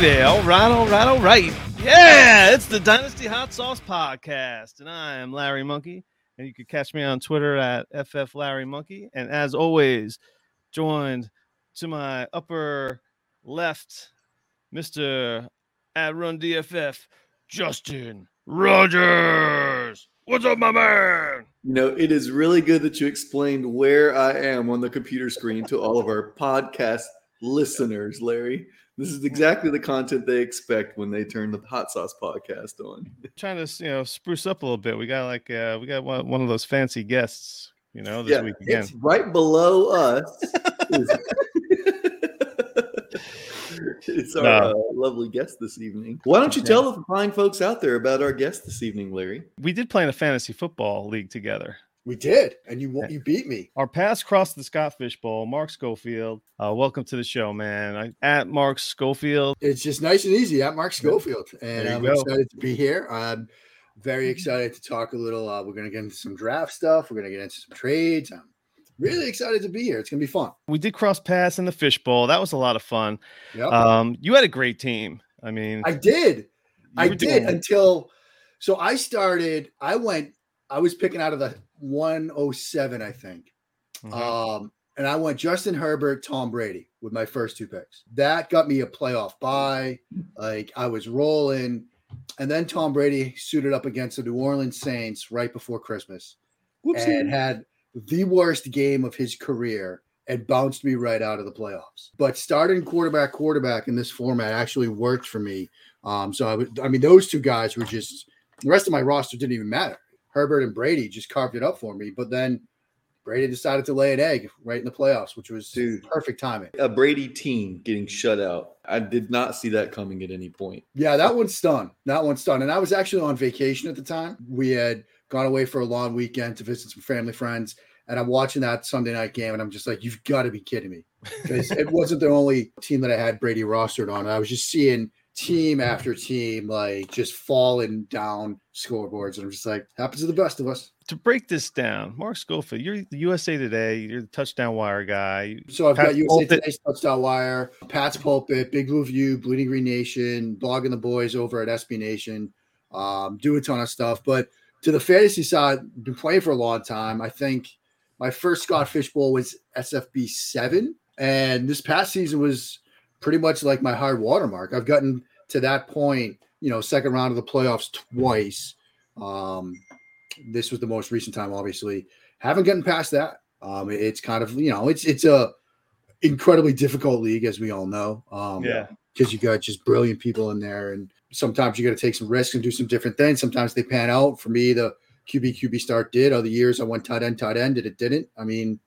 baby. All right, all right, all right. Yeah, it's the Dynasty Hot Sauce Podcast, and I am Larry Monkey. And you can catch me on Twitter at FF Larry Monkey. And as always, joined to my upper left, Mr. at Run DFF, Justin Rogers. What's up, my man? You know, it is really good that you explained where I am on the computer screen to all of our podcast listeners, Larry. This is exactly the content they expect when they turn the hot sauce podcast on. Trying to you know spruce up a little bit. We got like uh, we got one, one of those fancy guests, you know, this yeah, week again. It's right below us. it's our No. uh, lovely guest this evening. Why don't you tell the fine folks out there about our guest this evening, Larry? We did play in a fantasy football league together. We did, and you you beat me. Our paths crossed the Scott Fish Bowl. Mark Schofield, uh, welcome to the show, man. I, at Mark Schofield. It's just nice and easy at Mark Schofield, and I'm go. excited to be here. I'm very excited to talk a little. Uh, we're going to get into some draft stuff. We're going to get into some trades. I'm really excited to be here. It's going to be fun. We did cross paths in the Fish Bowl. That was a lot of fun. Yep. Um, you had a great team. I mean, I did. I did until so I started. I went. I was picking out of the 107, I think. Mhm. Um, and I went Justin Herbert, Tom Brady with my first two picks. That got me a playoff bye. Like I was rolling. And then Tom Brady suited up against the New Orleans Saints right before Christmas and had the worst game of his career and bounced me right out of the playoffs. But starting quarterback, quarterback in this format actually worked for me. Um, so I would, I mean, those two guys were just the rest of my roster didn't even matter. Herbert and Brady just carved it up for me. But then Brady decided to lay an egg right in the playoffs, which was Dude. perfect timing. A Brady team getting shut out. I did not see that coming at any point. Yeah, that one's stunned. That one's stunned. And I was actually on vacation at the time. We had gone away for a long weekend to visit some family friends. And I'm watching that Sunday night game, and I'm just like, you've got to be kidding me. Because it wasn't the only team that I had Brady rostered on. I was just seeing team after team like just falling down scoreboards. And I'm just like, happens to the best of us. to break this down, Mark Schofield, you're the USA Today. You're the touchdown wire guy. So I've Pat got USA Pulpit. Today's Touchdown Wire, Pat's Pulpit, Big Blue View, Bleeding Green Nation, blogging the boys over at SB Nation, um, do a ton of stuff. But to the fantasy side, been playing for a long time. I think my first Scott Fishbowl was SFB seven, and this past season was pretty much like my hard watermark. I've gotten to that point, you know, second round of the playoffs twice. Um, this was the most recent time, obviously. Haven't gotten past that. Um, it's kind of you know, it's it's a incredibly difficult league, as we all know. Um, Yeah. because you got just brilliant people in there, and sometimes you got to take some risks and do some different things. Sometimes they pan out. For me, the QB QB start did. Other years I went tight end tight end, and it didn't. I mean,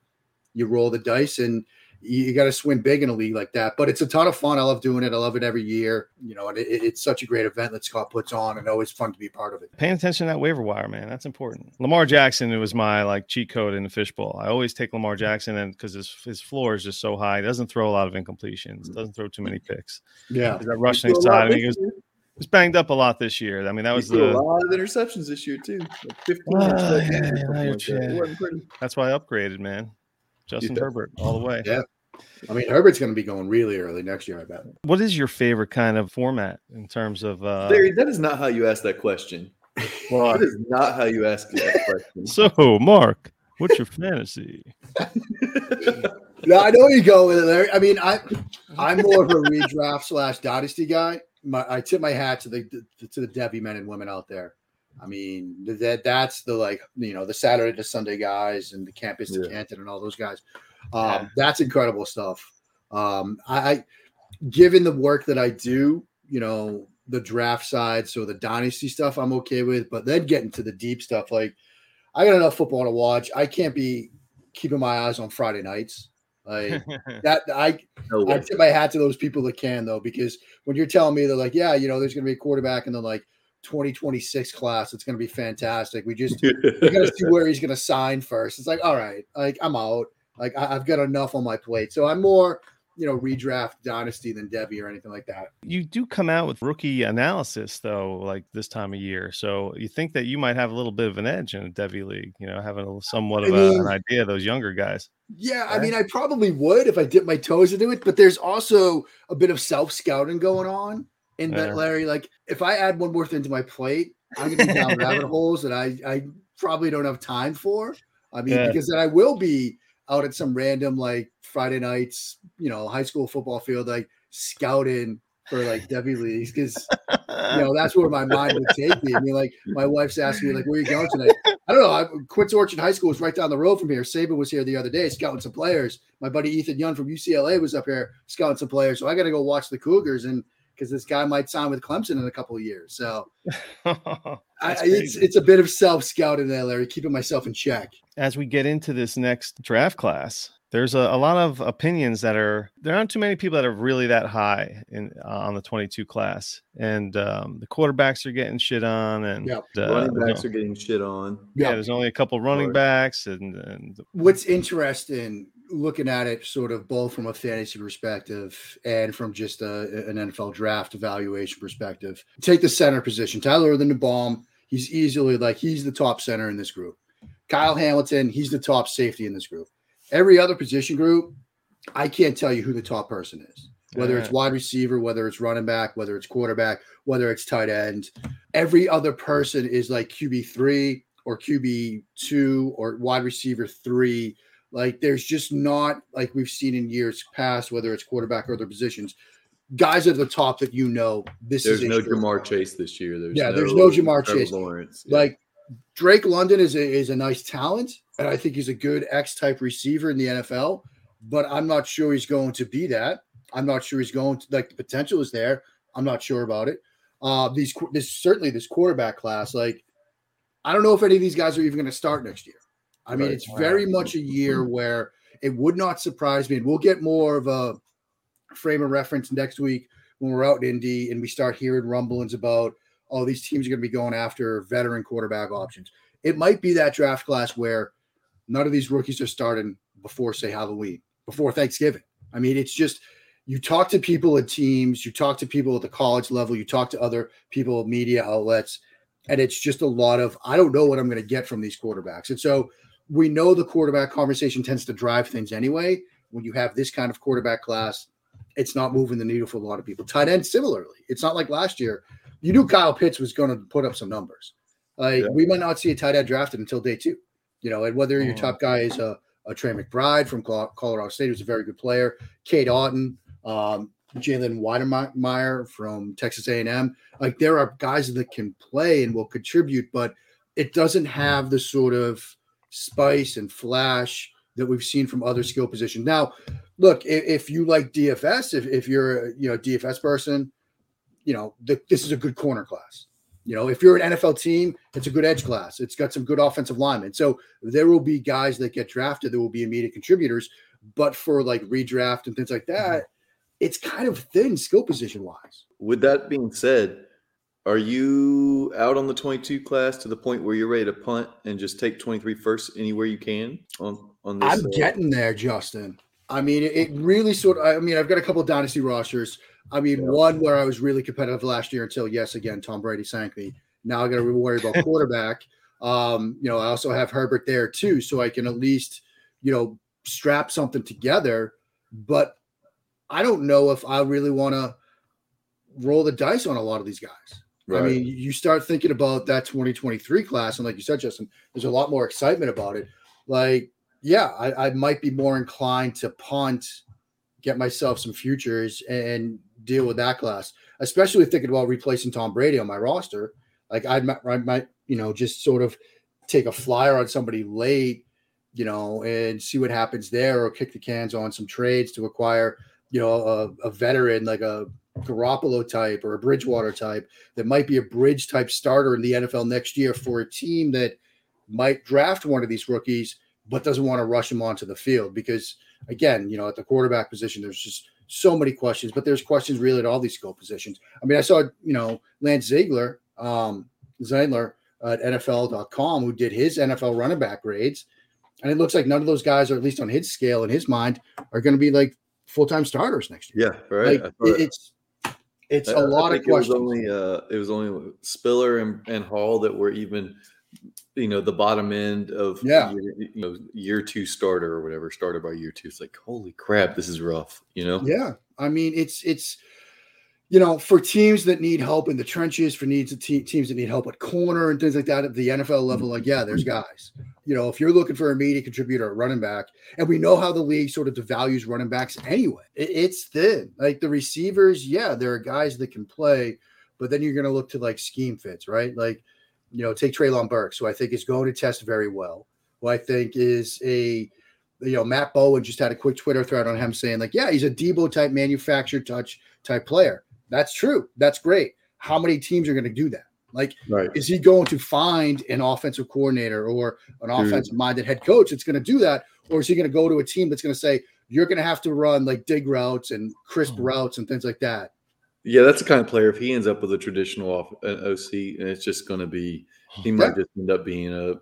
you roll the dice and you, you got to swing big in a league like that. But it's a ton of fun. I love doing it. I love it every year. You know, and it, it's such a great event that Scott puts on, and always fun to be a part of it. Paying attention to that waiver wire, man. That's important. Lamar Jackson, it was my like cheat code in the fishbowl. I always take Lamar Jackson and because his his floor is just so high, he doesn't throw a lot of incompletions, doesn't throw too many picks. Yeah. That rushing side, I mean, he was, was banged up a lot this year. I mean, that was He threw a lot of interceptions this year too. Like 15 Ah, or so, yeah, yeah, like you're that. true. It wasn't pretty. that's why I upgraded, man. Justin Herbert all the way. Yeah. I mean, Herbert's going to be going really early next year. I bet. What is your favorite kind of format in terms of uh Larry, that is not how you ask that question. well, That is not how you ask that question. so Mark, what's your fantasy? No, I know you go with it, Larry. I mean, I I'm more of a redraft slash dynasty guy. My, I tip my hat to the to the Devy men and women out there. I mean, that that's the like you know the Saturday to Sunday guys and the campus to Yeah. Canton and all those guys. Um, That's incredible stuff. Um, I, I given the work that I do, you know, the draft side, so the dynasty stuff, I'm okay with. But then getting to the deep stuff, like I got enough football to watch. I can't be keeping my eyes on Friday nights. Like that, I No I tip my hat to those people that can though, because when you're telling me they're like, yeah, you know, there's going to be a quarterback in the like 2026 class, it's going to be fantastic. We just we got to see where he's going to sign first. It's like, all right, like I'm out. Like I, I've got enough on my plate, so I'm more, you know, redraft dynasty than Devy or anything like that. you do come out with rookie analysis though, like this time of year. So you think that you might have a little bit of an edge in a Devy league, you know, having a, somewhat I of a, mean- an idea of those younger guys. Yeah, I mean, I probably would if I dip my toes into it, but there's also a bit of self scouting going on in that, Larry. Like, if I add one more thing to my plate, I'm gonna be down rabbit holes that I I probably don't have time for. I mean, Yeah. because then I will be out at some random like Friday nights, you know, high school football field, like scouting for like Devy leagues because you know that's where my mind would take me. I mean, like my wife's asking me, like, "Where are you going tonight?" I don't know. I, Quince Orchard High School is right down the road from here. Saban was here the other day scouting some players. My buddy Ethan Young from UCLA was up here scouting some players. So I got to go watch the Cougars and because this guy might sign with Clemson in a couple of years. So I, it's it's a bit of self scouting there, Larry, keeping myself in check. as we get into this next draft class, there's a, a lot of opinions that are there aren't too many people that are really that high in uh, on the 22 class, and um, the quarterbacks are getting shit on, and Yep. uh, Running there's backs no- are getting shit on. yeah, there's only a couple running backs, and, and What's interesting looking at it sort of both from a fantasy perspective and from just a, an NFL draft evaluation perspective. Take the center position. Tyler Linderbaum, he's easily like he's the top center in this group. Kyle Hamilton, he's the top safety in this group. Every other position group, I can't tell you who the top person is. Whether it's wide receiver, whether it's running back, whether it's quarterback, whether it's tight end, every other person is like QB three or QB two or wide receiver three. Like there's just not like we've seen in years past, whether it's quarterback or other positions, guys at the top that you know this There's is no Ja'Marr. Chase this year. There's Yeah, there's no Ja'Marr Trevor Chase. Lawrence. Yeah. Like Drake London is a, is a nice talent, and I think he's a good X type receiver in the NFL. But I'm not sure he's going to be that. I'm not sure he's going to like the potential is there. I'm not sure about it. Uh, these this certainly this quarterback class, like I don't know if any of these guys are even going to start next year. I mean, Right. it's very much a year where it would not surprise me, and we'll get more of a frame of reference next week when we're out in Indy and we start hearing rumblings about oh, these teams are going to be going after veteran quarterback options. It might be that draft class where none of these rookies are starting before, say, Halloween, before Thanksgiving. I mean, it's just you talk to people at teams, you talk to people at the college level, you talk to other people, media outlets, and it's just a lot of I don't know what I'm going to get from these quarterbacks. And so we know the quarterback conversation tends to drive things anyway. When you have this kind of quarterback class, it's not moving the needle for a lot of people. Tight end, similarly, it's not like last year. You knew Kyle Pitts was going to put up some numbers. Like Yeah. we might not see a tight end drafted until day two. You know, and whether your Mhm. top guy is a, a Trey McBride from Colorado State, who's a very good player, Cade Otton, um, Jalen Wydermyer from Texas A&M. Like there are guys that can play and will contribute, but it doesn't have the sort of spice and flash that we've seen from other skill positions. Now, look, if, if you like DFS, if, if you're a you know DFS person, you know the, this is a good corner class. You know, if you're an NFL team, it's a good edge class. It's got some good offensive linemen. So there will be guys that get drafted that will be immediate contributors. But for like redraft and things like that, mm-hmm. it's kind of thin skill position wise. With that being said, are you out on the 22 class to the point where you're ready to punt and just take 23 first anywhere you can on on this? I'm uh, getting there, Justin. I mean, it, really sort of, I mean, I've got a couple of dynasty rosters. I mean, Yeah. one where I was really competitive last year until, yes, again, Tom Brady sank me. Now I got to worry about quarterback. Um, you know, I also have Herbert there too, so I can at least, you know, strap something together. But I don't know if I really want to roll the dice on a lot of these guys. I mean, you start thinking about that 2023 class, and like you said, Justin, there's a lot more excitement about it. Like, yeah, I, I might be more inclined to punt, get myself some futures, and deal with that class, especially thinking about replacing Tom Brady on my roster. Like, I might, I might, you know, just sort of take a flyer on somebody late, you know, and see what happens there, or kick the cans on some trades to acquire, you know, a, a veteran like a Garoppolo type or a Bridgewater type that might be a bridge type starter in the NFL next year for a team that might draft one of these rookies but doesn't want to rush him onto the field because again, you know, at the quarterback position, there's just so many questions, but there's questions really at all these skill positions. I mean, I saw, you know, Lance Ziegler, um, Zeidler at NFL.com who did his NFL running back grades. And it looks like none of those guys, or at least on his scale in his mind, are going to be like full-time starters next year. yeah, right. Like it's it's I- a lot of think it was only uh, it was only Spiller and, and Hall that were even you know the bottom end of Yeah. year, you know year two starter or whatever started by year two. It's like holy crap, this is rough. You know. Yeah, I mean it's it's you know for teams that need help in the trenches, for needs te- teams that need help at corner and things like that at the NFL level. Like yeah, there's guys. You know, if you're looking for a immediate contributor at running back, and we know how the league sort of devalues running backs anyway, it, it's thin. Like the receivers, yeah, there are guys that can play, but then you're going to look to like scheme fits, right? Like you know, take Treylon Burks, who I think is going to test very well. Who I think is a you know, Matt Bowen just had a quick Twitter thread on him saying, like, yeah, he's a Deebo type manufactured touch type player. That's true. That's great. How many teams are going to do that? Like, Right. is he going to find an offensive coordinator or an Dude. offensive minded head coach that's going to do that? Or is he going to go to a team that's going to say, you're going to have to run like dig routes and crisp Hmm. routes and things like that? Yeah, that's the kind of player. If he ends up with a traditional off, an OC, and it's just going to be, he might just end up being a,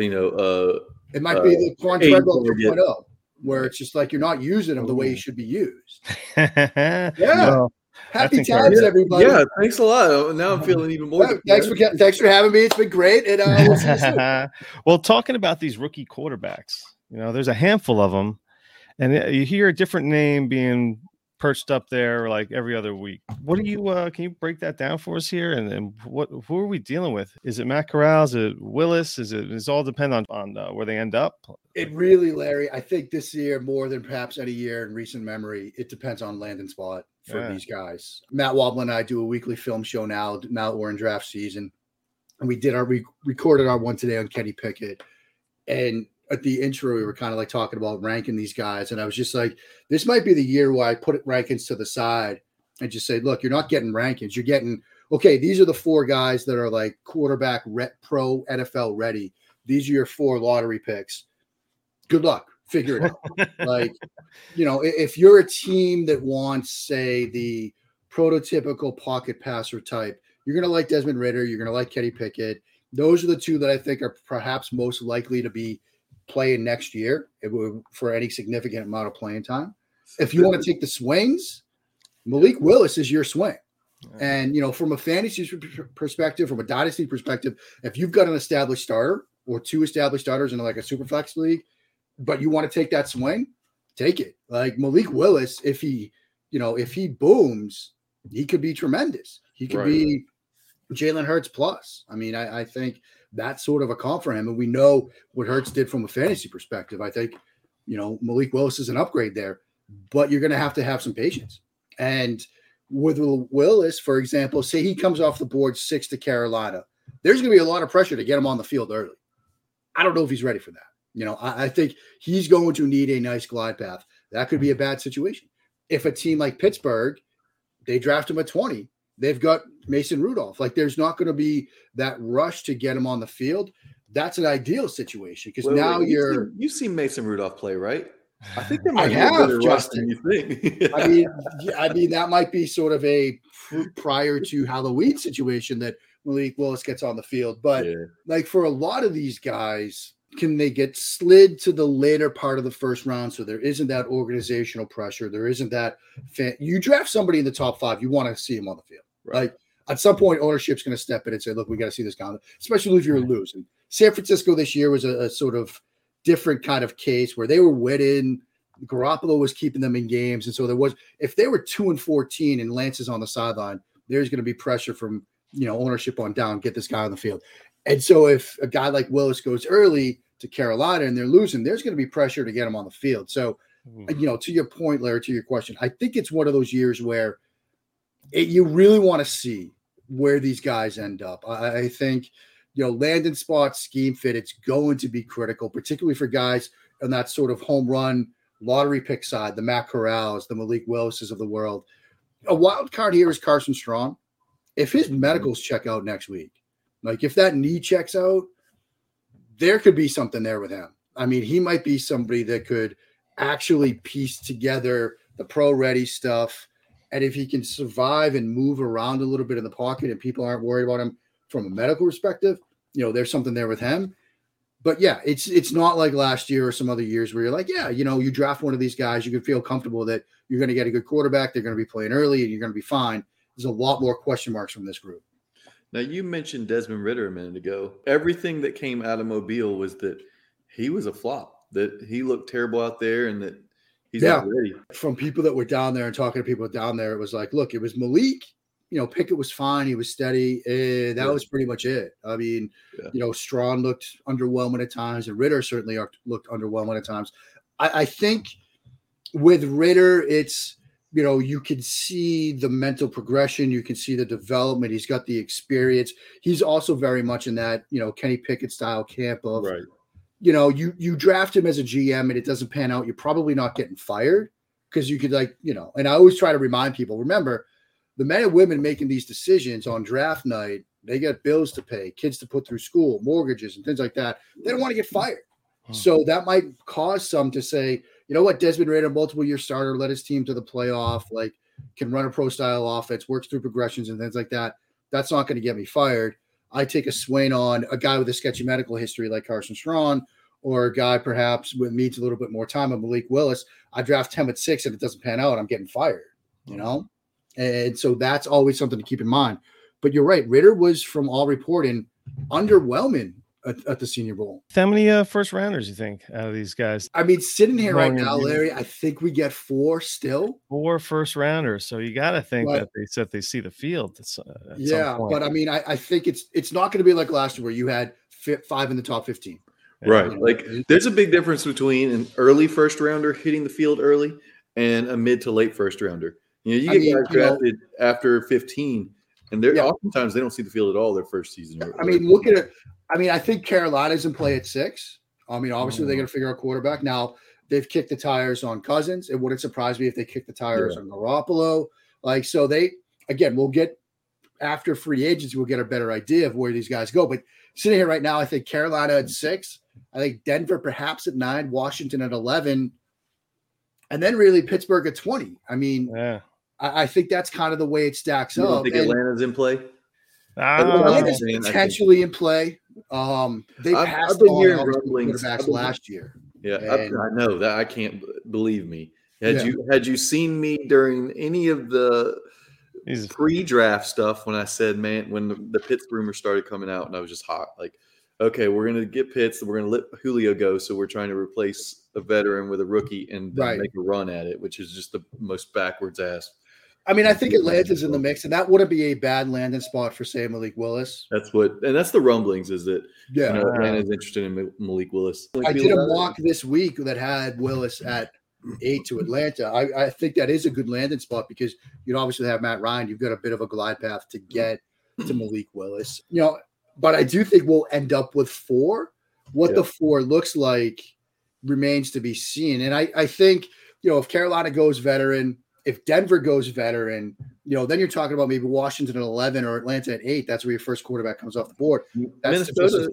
you know, uh, It might be Uh, the Quan eight Treadwell 2.0, where it's just like you're not using him the way he should be used. yeah. Yeah. Happy times, everybody. yeah. Thanks a lot. Now I'm feeling even more. Well, thanks for thanks for having me. It's been great. And uh, we'll see you soon. well, talking about these rookie quarterbacks, you know, there's a handful of them, and uh, you hear a different name being perched up there like every other week. What do you? Uh, can you break that down for us here? And, and what who are we dealing with? Is it Matt Corral? Is it Willis? Is it? Does it all depend on on uh, where they end up? It really, Larry, I think this year more than perhaps any year in recent memory, it depends on landing spot for Yeah. these guys. Matt Waldman and I do a weekly film show now. Now that we're in draft season, and we did our we recorded our one today on Kenny Pickett, and at the intro we were kind of like talking about ranking these guys, and I was just like, this might be the year where I put rankings to the side and just say, look, you're not getting rankings, you're getting okay. These are the four guys that are like quarterback, re- pro NFL ready. These are your four lottery picks good luck figure it out. Like you know if you're a team that wants say the prototypical pocket passer type you're going to like desmond ridder you're going to like kenny pickett. Those are the two that i think are perhaps most likely to be playing next year for any significant amount of playing time. If you want to take the swings malik willis is your swing. And you know, from a fantasy perspective, from a dynasty perspective, if you've got an established starter or two established starters in like a super flex league, but you want to take that swing, take it. Like Malik Willis, if he, you know, if he booms, he could be tremendous. He could Right. be Jalen Hurts plus. I mean, I, I think that's sort of a comp for him, and we know what Hurts did from a fantasy perspective. I think, you know, Malik Willis is an upgrade there, but you're going to have to have some patience and with Willis, for example, say he comes off the board six to Carolina, there's going to be a lot of pressure to get him on the field early. I don't know if he's ready for that. You know, I, I think he's going to need a nice glide path. That could be a bad situation. If a team like Pittsburgh, they draft him at 20, they've got Mason Rudolph. Like there's not going to be that rush to get him on the field. That's an ideal situation because Wait, wait, now you've you're. seen- you've seen Mason Rudolph play, right? I think there might a have, better roster than you think. I mean, I mean that might be sort of a prior to Halloween situation that Malik Willis gets on the field, but Yeah. like for a lot of these guys, can they get slid to the later part of the first round so there isn't that organizational pressure? There isn't that fan- you draft somebody in the top five, you want to see him on the field. Right. Like at some point, ownership's going to step in and say, "Look, we got to see this guy," especially if you're losing. San Francisco this year was a, a sort of different kind of case where they were winning. Garoppolo was keeping them in games, and so there was if they were two and fourteen and Lance is on the sideline, there's going to be pressure from you know ownership on down, get this guy on the field. And so if a guy like Willis goes early to Carolina and they're losing, there's going to be pressure to get him on the field. So you know, to your point, Larry, to your question, I think it's one of those years where it, you really want to see where these guys end up. I, I think, you know, landing spot, scheme fit, it's going to be critical, particularly for guys on that sort of home run lottery pick side, the Matt Corrals, the Malik Willises of the world. A wild card here is Carson Strong. If his mm-hmm. medicals check out next week, like if that knee checks out, there could be something there with him. I mean, he might be somebody that could actually piece together the pro ready stuff. And if he can survive and move around a little bit in the pocket and people aren't worried about him from a medical perspective, you know, there's something there with him. But yeah, it's it's not like last year or some other years where you're like, yeah, you know, you draft one of these guys, you can feel comfortable that you're going to get a good quarterback, they're going to be playing early, and you're going to be fine. There's a lot more question marks from this group. Now you mentioned Desmond Ridder a minute ago. Everything that came out of Mobile was that he was a flop. That he looked terrible out there, and that he's Yeah. not ready. From people that were down there and talking to people down there, it was like, look, it was Malik. You know, Pickett was fine. He was steady. And that Yeah. was pretty much it. I mean, Yeah. you know, Strong looked underwhelming at times, and Ridder certainly looked- looked underwhelming at times. I, I think with Ridder, it's you know, you can see the mental progression, you can see the development. He's got the experience. He's also very much in that, you know, Kenny Pickett style camp of Right. you know, you you draft him as a GM and it doesn't pan out, you're probably not getting fired because you could like, you know, and I always try to remind people, remember, the men and women making these decisions on draft night, they got bills to pay, kids to put through school, mortgages and things like that. They don't want to get fired. Hmm. So that might cause some to say, you know what, Desmond Ridder, multiple year starter, led his team to the playoff, like can run a pro style offense, works through progressions and things like that. That's not going to get me fired. I take a swing on a guy with a sketchy medical history like Carson Strong, or a guy perhaps with needs a little bit more time, of Malik Willis. I draft him at six. If it doesn't pan out, I'm getting fired, you mm-hmm. know? And so that's always something to keep in mind. But you're right. Ridder was, from all reporting, underwhelming at, at the Senior Bowl. How many uh, first rounders you think out of these guys? I mean, sitting here right now. Larry, I think we get four still. Four first rounders. So you got to think But- that they said they see the field. at s- at some yeah, point. but I mean, I, I think it's it's not going to be like last year where you had fi- five in the top fifteen. Right. Yeah. Like there's a big difference between an early first rounder hitting the field early and a mid to late first rounder. You know, you I get mean, guys you know- drafted after 15, and they're Yeah. oftentimes they don't see the field at all their first season. I mean, look at it. I mean, I think Carolina's in play at six. I mean, obviously they're mm. going to figure out quarterback. Now they've kicked the tires on Cousins. It wouldn't surprise me if they kicked the tires on Garoppolo. Like, so they again, we'll get after free agency, we'll get a better idea of where these guys go. But sitting here right now, I think Carolina at mm. six. I think Denver perhaps at nine, Washington at eleven, and then really Pittsburgh at twenty. I mean, yeah. I, I think that's kind of the way it stacks you don't up. think And- Atlanta's in play? Ah, Atlanta's man, I think- potentially in play. Um, they I've- passed I've been on hearing rumblings. I've been- last year. Yeah, I, And- I know that. I can't believe me. Had Yeah. you had you seen me during any of the he's pre-draft stuff when I said, man, when the, the Pitts rumors started coming out, and I was just hot, like, okay, we're gonna get Pitts, we're gonna let Julio go, so we're trying to replace a veteran with a rookie and Right. make a run at it, which is just the most backwards ass. I mean, I think Atlanta's in the mix, and that wouldn't be a bad landing spot for say Malik Willis. That's what, and that's the rumblings is that you Yeah, know, Atlanta's interested in Malik Willis. I did a mock this week that had Willis at eight to Atlanta. I, I think that is a good landing spot because you'd obviously have Matt Ryan. You've got a bit of a glide path to get to Malik Willis. You know, but I do think we'll end up with four. What the four looks like remains to be seen. And I, I think, you know, if Carolina goes veteran, if Denver goes veteran, you know, then you're talking about maybe Washington at 11 or Atlanta at eight. That's where your first quarterback comes off the board. That's Minnesota,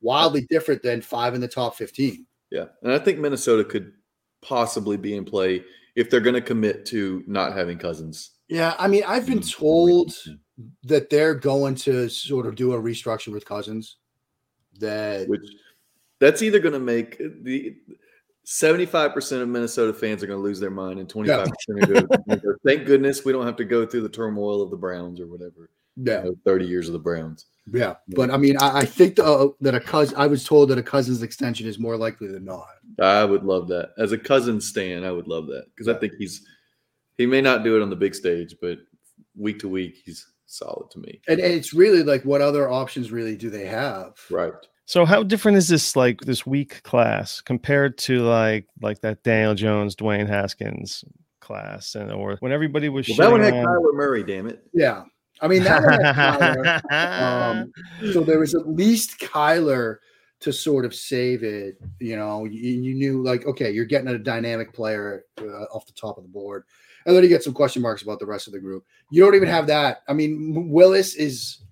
wildly different than five in the top 15. yeah, and I think Minnesota could possibly be in play if they're going to commit to not having Cousins. Yeah, I mean, I've been Mm. told that they're going to sort of do a restructure with Cousins. That which that's either going to make the 75% of Minnesota fans are going to lose their mind and 25% are going to go, thank goodness we don't have to go through the turmoil of the Browns or whatever. yeah, You know, 30 years of the Browns. yeah. But I mean, I, I think uh, that a cousin. I was told that a Cousins extension is more likely than not. I would love that. As a cousin stan, I would love that because I think he's he may not do it on the big stage, but week to week he's solid to me. And, and it's really like, what other options really do they have? Right. So how different is this like this week class compared to like like that Daniel Jones, Dwayne Haskins class and or when everybody was Well, that one had shitting Kyler Murray, damn it. Yeah, I mean that. one had Kyler. um, so there was at least Kyler to sort of save it. You know, you, you knew like, okay, you're getting a dynamic player uh, off the top of the board, and then you get some question marks about the rest of the group. You don't even have that. I mean, Willis is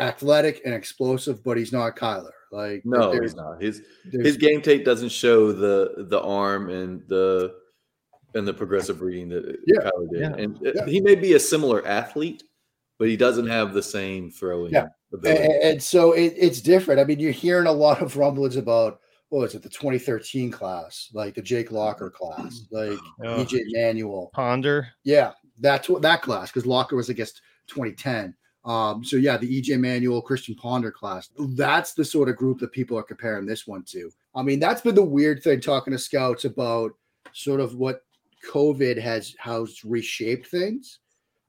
athletic and explosive, but he's not Kyler. Like, No, he's not. His his game tape doesn't show the the arm and the and the progressive reading that Yeah. Kyler did. Yeah. And uh, Yeah. he may be a similar athlete, but he doesn't have the same throwing Yeah. ability. and, and so it, it's different. I mean, you're hearing a lot of rumblings about what was it, the 2013 class, like the Jake Locker class, like Oh. EJ Manuel. Ponder. Yeah, that's what that class because Locker was against 2010. Um, so yeah, the EJ Manuel, Christian Ponder class. That's the sort of group that people are comparing this one to. I mean, that's been the weird thing talking to scouts about sort of what COVID has has reshaped things.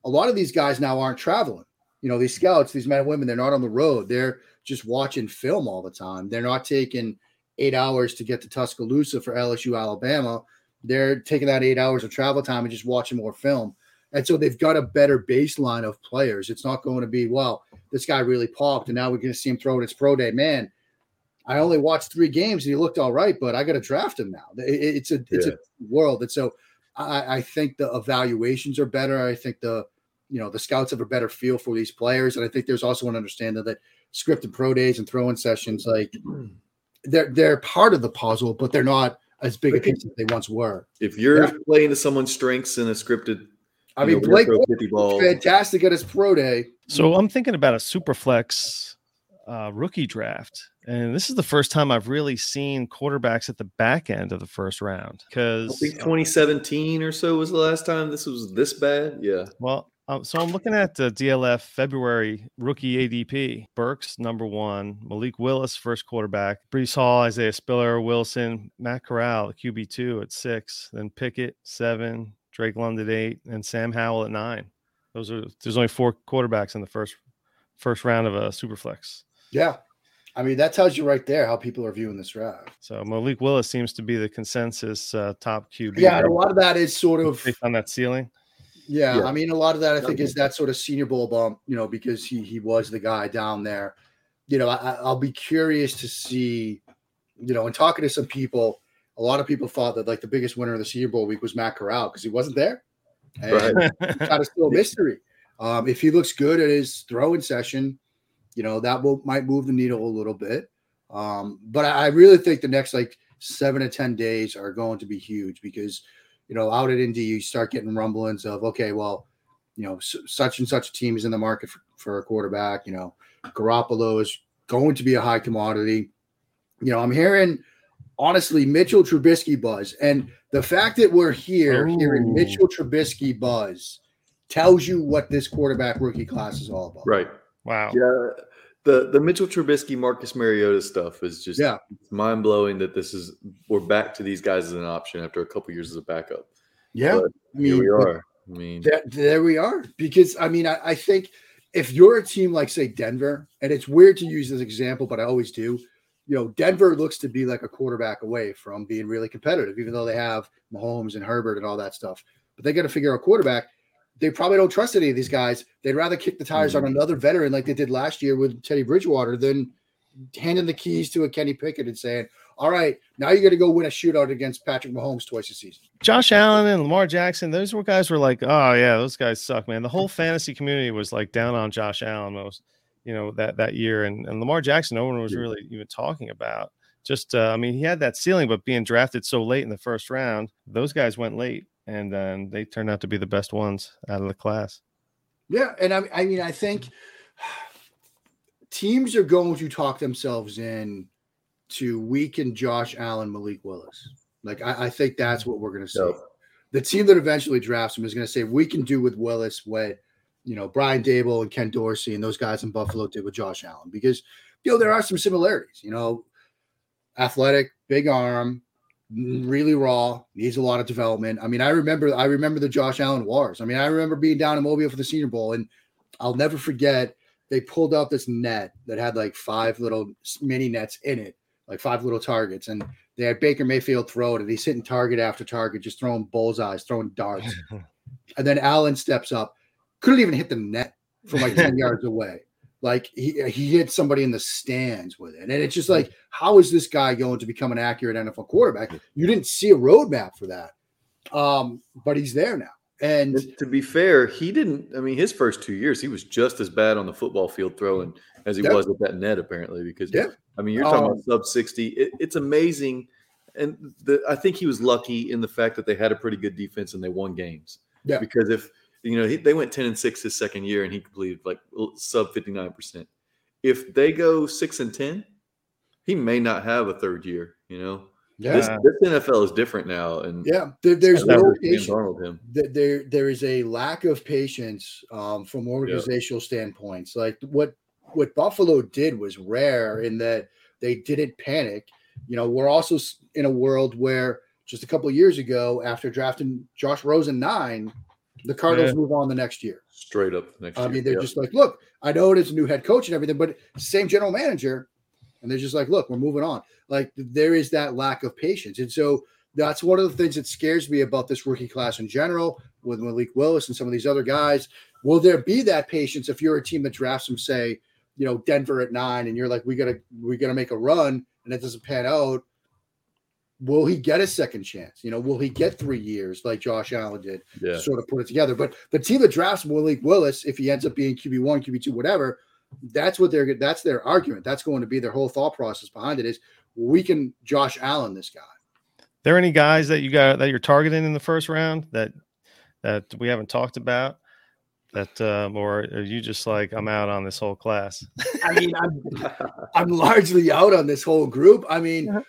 A lot of these guys now aren't traveling. You know, these scouts, these men and women, they're not on the road. They're just watching film all the time. They're not taking eight hours to get to Tuscaloosa for LSU, Alabama. They're taking that eight hours of travel time and just watching more film. And so they've got a better baseline of players. It's not going to be, well, this guy really popped, and now we're going to see him throw in his pro day. Man, I only watched three games and he looked all right, but I got to draft him now. It's a it's yeah. a world, and so I, I think the evaluations are better. I think the you know the scouts have a better feel for these players, and I think there's also an understanding that scripted pro days and throwing sessions like they're they're part of the puzzle, but they're not as big a piece as they once were. If you're yeah. playing to someone's strengths in a scripted, I mean, know, Blake fantastic at his pro day. So I'm thinking about a super flex uh, rookie draft, and this is the first time I've really seen quarterbacks at the back end of the first round. Because 2017 or so was the last time this was this bad. Yeah. Well, um, so I'm looking at the DLF February rookie ADP. Burks number one, Malik Willis first quarterback, Breece Hall, Isaiah Spiller, Wilson, Matt Corral QB two at six, then Pickett seven, Drake London eight, and Sam Howell at nine. Those are there's only four quarterbacks in the first first round of a superflex. Yeah, I mean that tells you right there how people are viewing this draft. So Malik Willis seems to be the consensus uh, top QB. Yeah, a lot of that is sort of based on that ceiling. Yeah, yeah, I mean, a lot of that I think is that sort of Senior Bowl bump, you know, because he he was the guy down there. You know, I, I'll be curious to see, you know, and talking to some people, a lot of people thought that like the biggest winner of the Senior Bowl week was Matt Corral because he wasn't there, and right. kind of still a mystery. Um, if he looks good at his throwing session, you know, that will might move the needle a little bit. Um, but I, I really think the next like seven to ten days are going to be huge because you know, out at Indy, you start getting rumblings of, okay, well, you know, such and such a team is in the market for, for a quarterback. You know, Garoppolo is going to be a high commodity. You know, I'm hearing honestly Mitchell Trubisky buzz, and the fact that we're here Ooh. hearing oh. Mitchell Trubisky buzz tells you what this quarterback rookie class is all about. Right. Wow. Yeah. The the Mitchell Trubisky, Marcus Mariota stuff is just yeah. mind blowing that this is we're back to these guys as an option after a couple years as a backup. Yeah. But I mean, here we are. I mean, that, there we are. Because I mean, I, I think if you're a team like say Denver, and it's weird to use this example, but I always do. You know, Denver looks to be like a quarterback away from being really competitive, even though they have Mahomes and Herbert and all that stuff. But they got to figure out a quarterback they probably don't trust any of these guys. They'd rather kick the tires mm-hmm. on another veteran like they did last year with Teddy Bridgewater than handing the keys to a Kenny Pickett and saying, all right, now you're going to go win a shootout against Patrick Mahomes twice a season. Josh Allen and Lamar Jackson, those were guys were like, oh yeah, those guys suck, man. The whole fantasy community was like down on Josh Allen most, you know, that that year, and and Lamar Jackson, no one was really even talking about. Just, uh, I mean, he had that ceiling, but being drafted so late in the first round, those guys went late and then they turned out to be the best ones out of the class. Yeah, and I, I mean, I think teams are going to talk themselves in to weaken Josh Allen, Malik Willis. Like I, I think that's what we're going to see. Yep. The team that eventually drafts him is going to say we can do with Willis what you know Brian Daboll and Ken Dorsey and those guys in Buffalo did with Josh Allen because you know there are some similarities. You know, athletic, big arm, really raw, needs a lot of development. I mean, I remember I remember the Josh Allen wars. I mean, I remember being down in Mobile for the Senior Bowl, and I'll never forget they pulled out this net that had like five little mini nets in it, like five little targets, and they had Baker Mayfield throw it, and he's hitting target after target, just throwing bullseyes, throwing darts. and then Allen steps up, couldn't even hit the net from like 10 yards away. Like he he hit somebody in the stands with it. And it's just like, how is this guy going to become an accurate NFL quarterback? You didn't see a roadmap for that. Um, but he's there now. And to be fair, he didn't. I mean, his first two years, he was just as bad on the football field throwing as he was with that net, apparently. Because yep. I mean, you're talking um, about sub sixty. It, it's amazing, and the, I think he was lucky in the fact that they had a pretty good defense and they won games. Yeah. Because if you know, he, they went 10 and 6 his second year and he completed like sub 59%. If they go 6 and 10, he may not have a third year, you know. Yeah, This, this NFL is different now, and yeah. There, there's no patience. There there is a lack of patience um, from organizational standpoints. Like what what Buffalo did was rare in that they didn't panic. You know, we're also in a world where just a couple of years ago, after drafting Josh Rosen nine, the Cardinals Yeah. move on the next year. Straight up next I year. I mean, they're Yep. just like, look, I know it is a new head coach and everything, but same general manager. And they're just like, look, we're moving on. Like there is that lack of patience. And so that's one of the things that scares me about this rookie class in general with Malik Willis and some of these other guys. Will there be that patience if you're a team that drafts them, say, you know, Denver at nine, and you're like, we gotta we gotta make a run and it doesn't pan out. Will he get a second chance? You know, will he get three years like Josh Allen did? yeah. to sort of put it together. But the team that drafts Malik Willis, if he ends up being QB one, QB two, whatever, that's what they're that's their argument. That's going to be their whole thought process behind it is we can Josh Allen this guy. there any guys that you got that you're targeting in the first round that that we haven't talked about? That um, or are you just like I'm out on this whole class? I mean, I'm I'm largely out on this whole group. I mean, Yeah.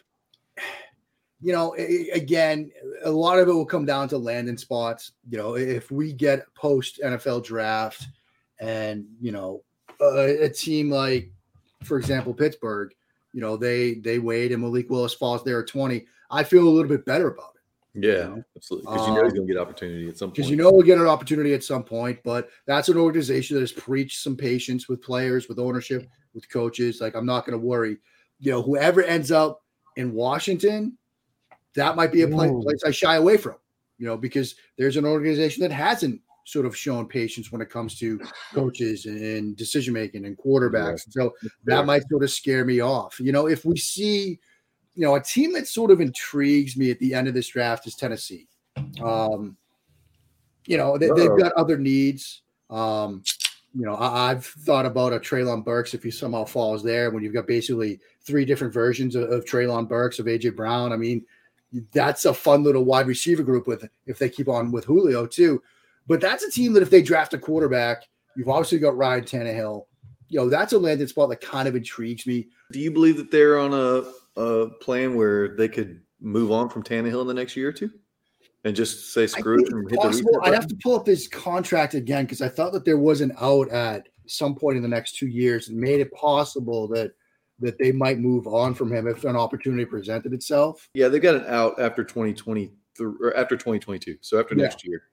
You know, again, a lot of it will come down to landing spots. You know, if we get post NFL draft, and you know, a, a team like, for example, Pittsburgh, you know, they they wait and Malik Willis falls there at twenty. I feel a little bit better about it. Yeah, know? absolutely. Because you know he's going to get opportunity at some point. because you know we'll get an opportunity at some point. But that's an organization that has preached some patience with players, with ownership, with coaches. Like I'm not going to worry. You know, whoever ends up in Washington, that might be a pla- Ooh. place I shy away from. You know, because there's an organization that hasn't sort of shown patience when it comes to coaches and decision making and quarterbacks. So that might sort of scare me off. You know, if we see, you know, a team that sort of intrigues me at the end of this draft is Tennessee. Um, you know, they, they've got other needs. Um, you know, I, I've thought about a Treylon Burks if he somehow falls there when you've got basically three different versions of, of Treylon Burks of AJ Brown. I mean, that's a fun little wide receiver group with if they keep on with Julio too. But that's a team that if they draft a quarterback, you've obviously got Ryan Tannehill. You know, that's a landing spot that kind of intrigues me. Do you believe that they're on a, a plan where they could move on from Tannehill in the next year or two, and just say screw it and hit possible. reset I'd have to pull up his contract again because I thought that there was an out at some point in the next two years and made it possible that that they might move on from him if an opportunity presented itself. Yeah, they got an out after 2023 or after 2022. So after Yeah. next year,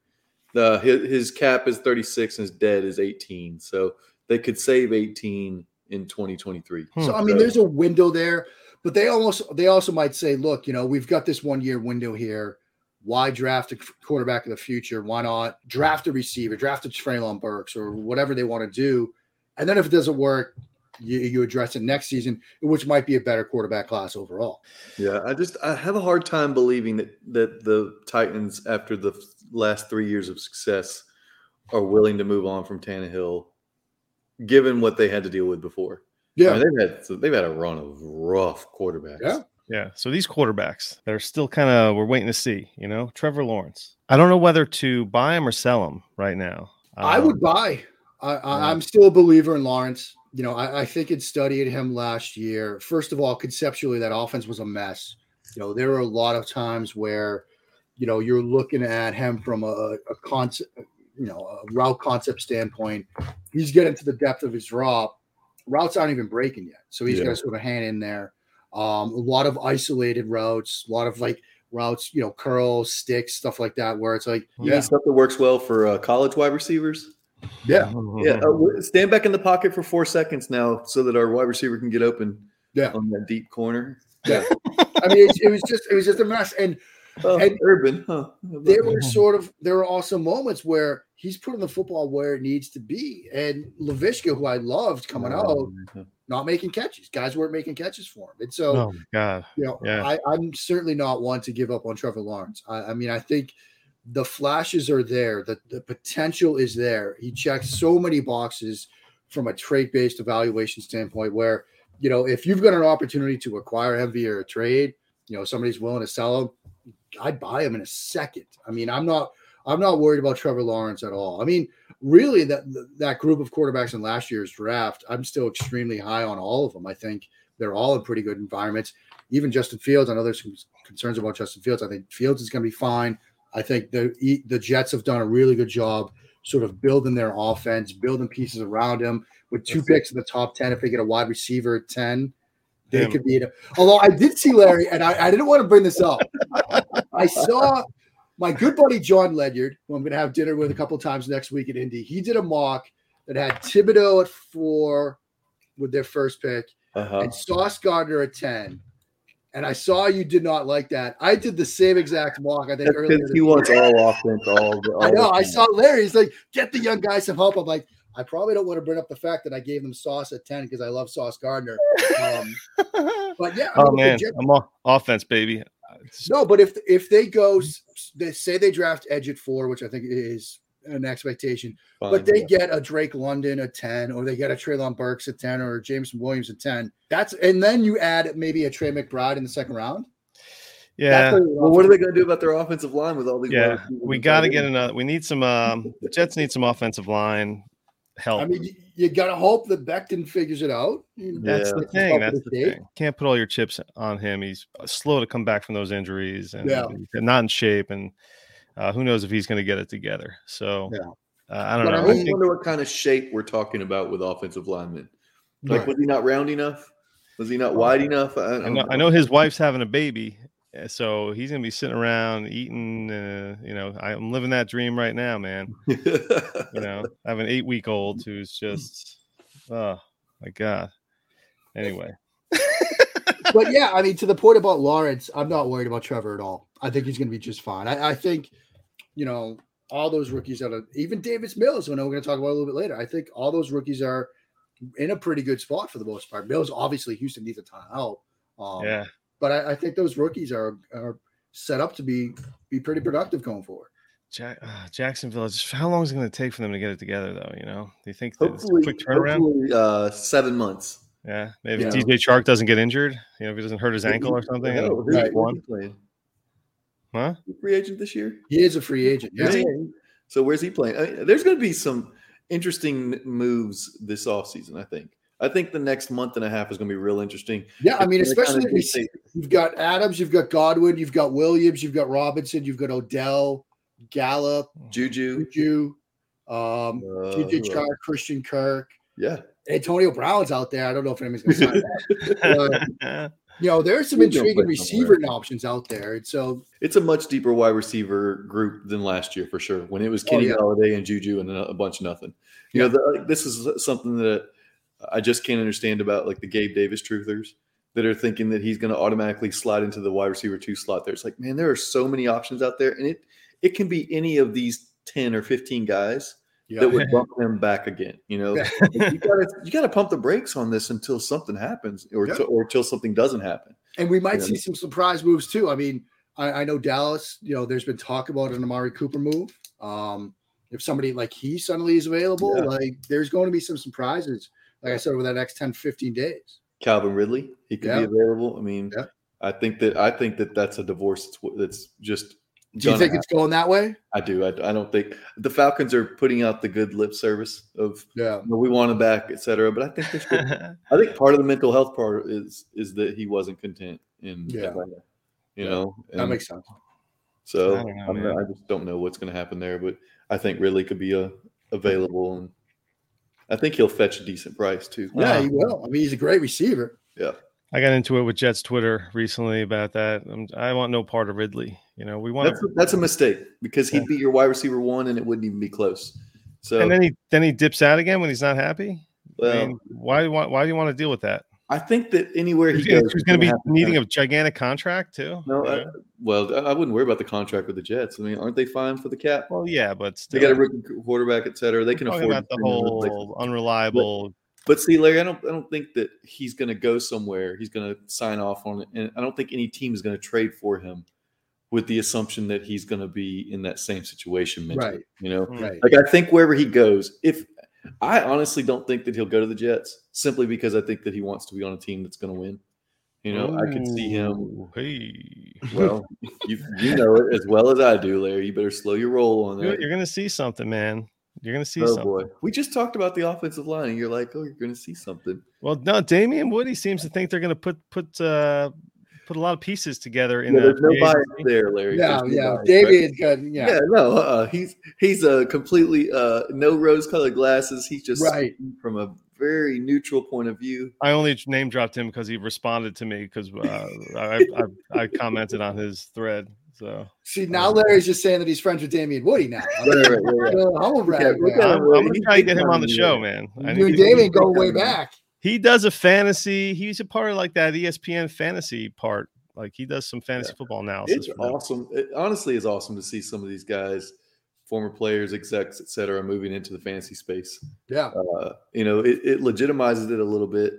the his, his cap is 36 and his dead is 18. So they could save 18 in 2023. Hmm. So I mean, So- there's a window there, but they almost they also might say, look, you know, we've got this one year window here. Why draft a quarterback of the future? Why not draft a receiver, draft a Treylon Burks or whatever they want to do? And then if it doesn't work, you, you address it next season, which might be a better quarterback class overall. Yeah, I just I have a hard time believing that that the Titans, after the last three years of success, are willing to move on from Tannehill, given what they had to deal with before. I Yeah. mean, they've had so they've had a run of rough quarterbacks. Yeah. Yeah. So these quarterbacks, they're still kind of we're waiting to see. You know, Trevor Lawrence. I don't know whether to buy him or sell him right now. I Um, would buy. I, yeah. I, I'm still a believer in Lawrence. You know, I, I think it studied him last year. First of all, conceptually, that offense was a mess. You know, there were a lot of times where, you know, you're looking at him from a, a concept, you know, a route concept standpoint. He's getting to the depth of his drop. Routes aren't even breaking yet, so he's Yeah. got to sort of hand in there. Um, a lot of isolated routes, a lot of like routes, you know, curls, sticks, stuff like that, where it's like, yeah, stuff that works well for uh, college wide receivers. Yeah, Yeah, uh, stand back in the pocket for four seconds now, so that our wide receiver can get open. Yeah. on that deep corner. Yeah. I mean, it, it was just it was just a mess, and Oh, And- urban, huh? there were sort of there were also moments where he's putting the football where it needs to be, and Laviska, who I loved coming out, not making catches. Guys weren't making catches for him, and so Oh god. you know, Yeah. I, I'm certainly not one to give up on Trevor Lawrence. I, I mean, I think the flashes are there, the, the potential is there. He checks so many boxes from a trade based evaluation standpoint where, you know, if you've got an opportunity to acquire him via a trade, you know, somebody's willing to sell him, I'd buy him in a second. I mean, I'm not. I'm not worried about Trevor Lawrence at all. I mean, really, that that group of quarterbacks in last year's draft, I'm still extremely high on all of them. I think They're all in pretty good environments. Even Justin Fields, I know there's some concerns about Justin Fields. I think Fields is going to be fine. I think the the Jets have done a really good job sort of building their offense, building pieces around him with two picks in the top 10. If they get a wide receiver at 10, they could be. A, although I did see Larry, and I, I didn't want to bring this up. I saw my good buddy John Ledyard, who I'm going to have dinner with a couple times next week at Indy. He did a mock that had Thibodeaux at four with their first pick Uh-huh. and Sauce Gardner at 10. And I saw you did not like that. I did the same exact mock, I think, That's earlier. because this he year. wants all offense, all. all I know. I saw Larry. He's like, get the young guys some help. I'm like, I probably don't want to bring up the fact that I gave them Sauce at 10 because I love Sauce Gardner. Um, but yeah, I oh mean, the man, Jets- I'm off offense, baby. No, but if if they go, they say they draft Edge at four, which I think is an expectation, Fine, but they yeah. get a Drake London at 10, or they get a Treylon Burks at 10, or a Jameson Williams at 10. That's and then you add maybe a Trey McBride in the second round. Yeah, Well, what are they going to do about their offensive line with all these? yeah. We got to get another. We need some. Um, the Jets need some offensive line help. I mean, you, you got to hope that Becton figures it out. That's Yeah. the thing. That's the the thing. Can't put all your chips on him. He's slow to come back from those injuries, and Yeah. not in shape. And uh, who knows if he's going to get it together? So Yeah. uh, I don't But know. I I I think, wonder what kind of shape we're talking about with offensive linemen. Like, Right. was he not round enough? Was he not wide enough? I, I don't know. I know his wife's having a baby, uh, so he's going to be sitting around eating. Uh, you know, I'm living that dream right now, man. You know, I have an eight week old who's just, oh my god. Anyway, but yeah, I mean, to the point about Lawrence, I'm not worried about Trevor at all. I think he's going to be just fine. I, I think, you know, all those rookies that are even Davis Mills, who I know we're going to talk about a little bit later. I think all those rookies are in a pretty good spot for the most part. Mills, obviously, Houston needs a ton of help. Um, yeah. but I, I think those rookies are are set up to be be pretty productive going forward. Jack, uh, Jacksonville. Just, how long is it going to take for them to get it together, though? You know, do you think that it's a hopefully, quick turnaround? uh, seven months. Yeah, maybe Yeah. if DJ Chark doesn't get injured. You know, if he doesn't hurt his ankle or something. Hell, and who's- Right. one, he playing? Huh? Free agent this year. He is a free agent. Yeah. He? So where's he playing? I mean, there's going to be some interesting moves this offseason, I think. I think the next month and a half is going to be real interesting. Yeah, I mean, especially kinda if we see, you've got Adams, you've got Godwin, you've got Williams, you've got Robinson, you've got Odell, Gallup, Juju. Juju, um, uh, TJ who else? Christian Kirk, Yeah. Antonio Brown's out there. I don't know if anybody's going to sign that. yeah, You know, there's some intriguing receiver options out there. And so, It's a much deeper wide receiver group than last year for sure. When it was Oh, Kenny yeah. Golladay and Juju and a, bunch of nothing. You know, the, like, this is something that I just can't understand about like the Gabe Davis truthers that are thinking that he's going to automatically slide into the wide receiver two slot. There, it's like, man, there are so many options out there, and it it can be any of these ten or fifteen guys yeah. that would bump them back again. You know, you gotta you gotta pump the brakes on this until something happens, or Yeah. or until something doesn't happen. And we might Yeah. see some surprise moves too. I mean, I, I know Dallas, you know, there's been talk about an Amari Cooper move. Um, if somebody like he suddenly is available, Yeah. like there's going to be some surprises, like I said, over the next 10, 15 days. Calvin Ridley, he could be available. I mean, Yeah. I think that I think that that's a divorce that's, that's just. Do you gonna think it's going that way? I do. I, I don't think the Falcons are putting out the good lip service of Yeah. "No, we want him back, etc. But I think they should, I think part of the mental health part is is that he wasn't content in Yeah. Atlanta. You Yeah. know, That makes sense. so. I know, I'm not- I just don't know what's going to happen there, but I think Ridley could be a, available, and I think he'll fetch a decent price too. Yeah, Wow. he will. I mean, he's a great receiver. I got into it with Jets Twitter recently about that. i I want no part of Ridley. You know, we want That's a, that's a mistake because he'd be your wide receiver one, and it wouldn't even be close. So and then he then he dips out again when he's not happy. well, I mean, why do you want why do you want to deal with that? I think that anywhere he He's, goes, going to be needing a gigantic contract too. No, I, well, I wouldn't worry about the contract with the Jets. I mean, aren't they fine for the cap? well, yeah, but They got a rookie quarterback, et cetera. They can afford the to bring in a whole unreliable. But see, Larry, I don't, I don't think that he's going to go somewhere. He's going to sign off on it, and I don't think any team is going to trade for him with the assumption that he's going to be in that same situation mentally. Right. You know. Right. like I think wherever he goes, if I honestly don't think that he'll go to the Jets simply because I think that he wants to be on a team that's going to win. You know, I could see him. Hey, Well, you you know it as well as I do, Larry. You better slow your roll on you're, that. you're going to see something, man. You're going to see Oh something. boy, we just talked about the offensive line, and you're like, oh, you're going to see something. Well, no, Damien Woody seems to think they're going to put put uh, put a lot of pieces together in Yeah, there's no free bias there, Larry. Yeah, There's no yeah. bias, right? David, good. Yeah, Yeah, no, uh, he's he's a completely uh, no rose-colored glasses. He's just Right. from a very neutral point of view. I only name dropped him because he responded to me because uh, I, I I commented on his thread. So See, now Larry's just saying that he's friends with Damien Woody now. Right. Humble brag, Yeah, I'm, him. I'm gonna try to get him on the show, the- man. I You and Damien go way back. he does a fantasy. He's a part of like that ESPN fantasy part. Like he does some fantasy football analysis. It's for awesome. It honestly is awesome to see some of these guys, former players, execs, etc., moving into the fantasy space. Yeah, Uh, you know, it, it legitimizes it a little bit.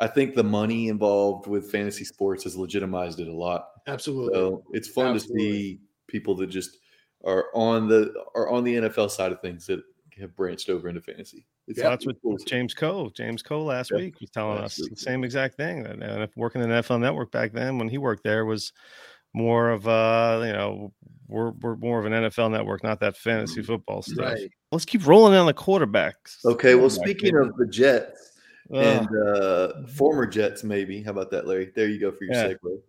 I think the money involved with fantasy sports has legitimized it a lot. Absolutely. So it's fun Absolutely. to see people that just are on the are on the NFL side of things that have branched over into fantasy. It's So that's what cool. James Coe, James Coe last Yeah, week was telling us absolutely. the same exact thing. That and if working in the NFL Network back then, when he worked there, was more of uh, you know, we're we're more of an NFL Network, not that fantasy football stuff. Right. Let's keep rolling on the quarterbacks. Okay, well, speaking of the Jets Ugh. and uh, former Jets, maybe how about that, Larry? There you go for your Yeah. segue.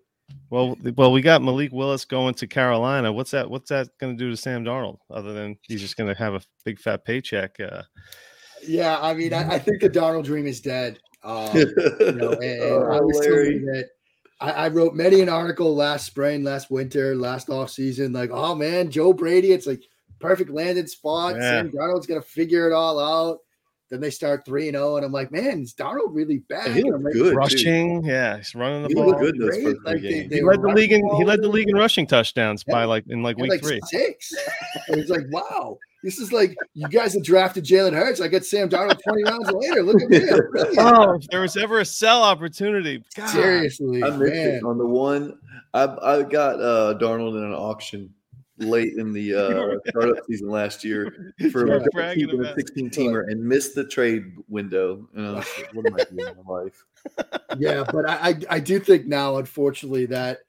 Well, well, we got Malik Willis going to Carolina. What's that? What's that going to do to Sam Darnold? Other than he's just going to have a big fat paycheck. Uh, Yeah, I mean, I, I think the Darnold dream is dead. Um, you know, and, and I Oh, was Larry. somebody that I, I wrote many an article last spring, last winter, last off season, like, oh man, Joe Brady, it's like perfect landing spot. Yeah. Sam Darnold's gonna figure it all out. Then they start three and zero, and I'm like, man, is Darnold really bad? he looked like, good. too. rushing, yeah, he's running the He ball. looked good those great. first three Like, they- games. they He led the league in he led the league in rushing touchdowns Yeah. by like in like week like three. six. it was like, wow, this is like you guys have drafted Jalen Hurts. I get Sam Darnold 20 rounds later. Look at me. Oh, if there was ever a sell opportunity, God. Seriously, I missed man. it on the one. I I got uh, Darnold in an auction late in the uh, startup season last year for a bragging keeping a about it. 16 teamer and missed the trade window. And I was what am I doing in my life? yeah, but I, I I do think now, unfortunately, that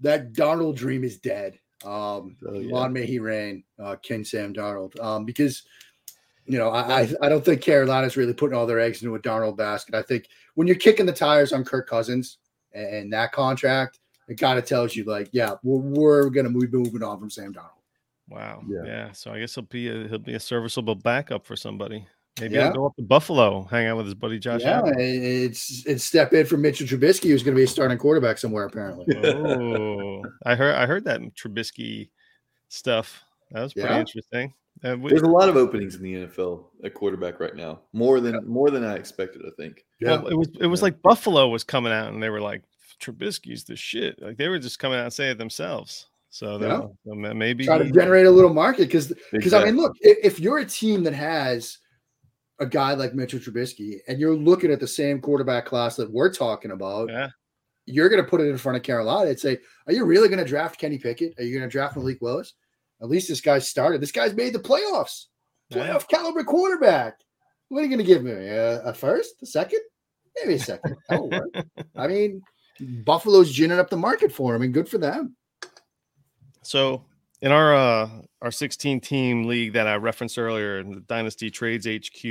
that Darnold dream is dead. Um, So, yeah. long may he reign, uh, King Sam Darnold. Um, because you know, I, I I don't think Carolina's really putting all their eggs into a Darnold basket. I think when you're kicking the tires on Kirk Cousins and that contract, it kind of tells you like, yeah, we're, we're gonna move moving on from Sam Darnold. Wow. Yeah. Yeah. So I guess he'll be a, he'll be a serviceable backup for somebody. Maybe Yeah. he'll go up to Buffalo, hang out with his buddy Josh yeah, Allen. it's it's step in for Mitchell Trubisky, who's going to be a starting quarterback somewhere apparently. Oh, I heard I heard that Trubisky stuff. That was pretty Yeah. interesting. Uh, we- There's a lot of openings in the NFL at quarterback right now. More than more than I expected. I think. well, it was it was Yeah. like Buffalo was coming out and they were like Trubisky's the shit. Like they were just coming out and saying it themselves. So, Yeah. so maybe try to generate a little market because because I mean, look, if, if you're a team that has a guy like Mitchell Trubisky and you're looking at the same quarterback class that we're talking about, Yeah. you're going to put it in front of Carolina and say, "Are you really going to draft Kenny Pickett? Are you going to draft Malik Willis? At least this guy started. This guy's made the playoffs. Yeah. Playoff caliber quarterback. What are you going to give me? A, a first? A second? Maybe a second. I mean, Buffalo's ginning up the market for him, and good for them. So in our uh our 16 team league that I referenced earlier in the Dynasty Trades HQ,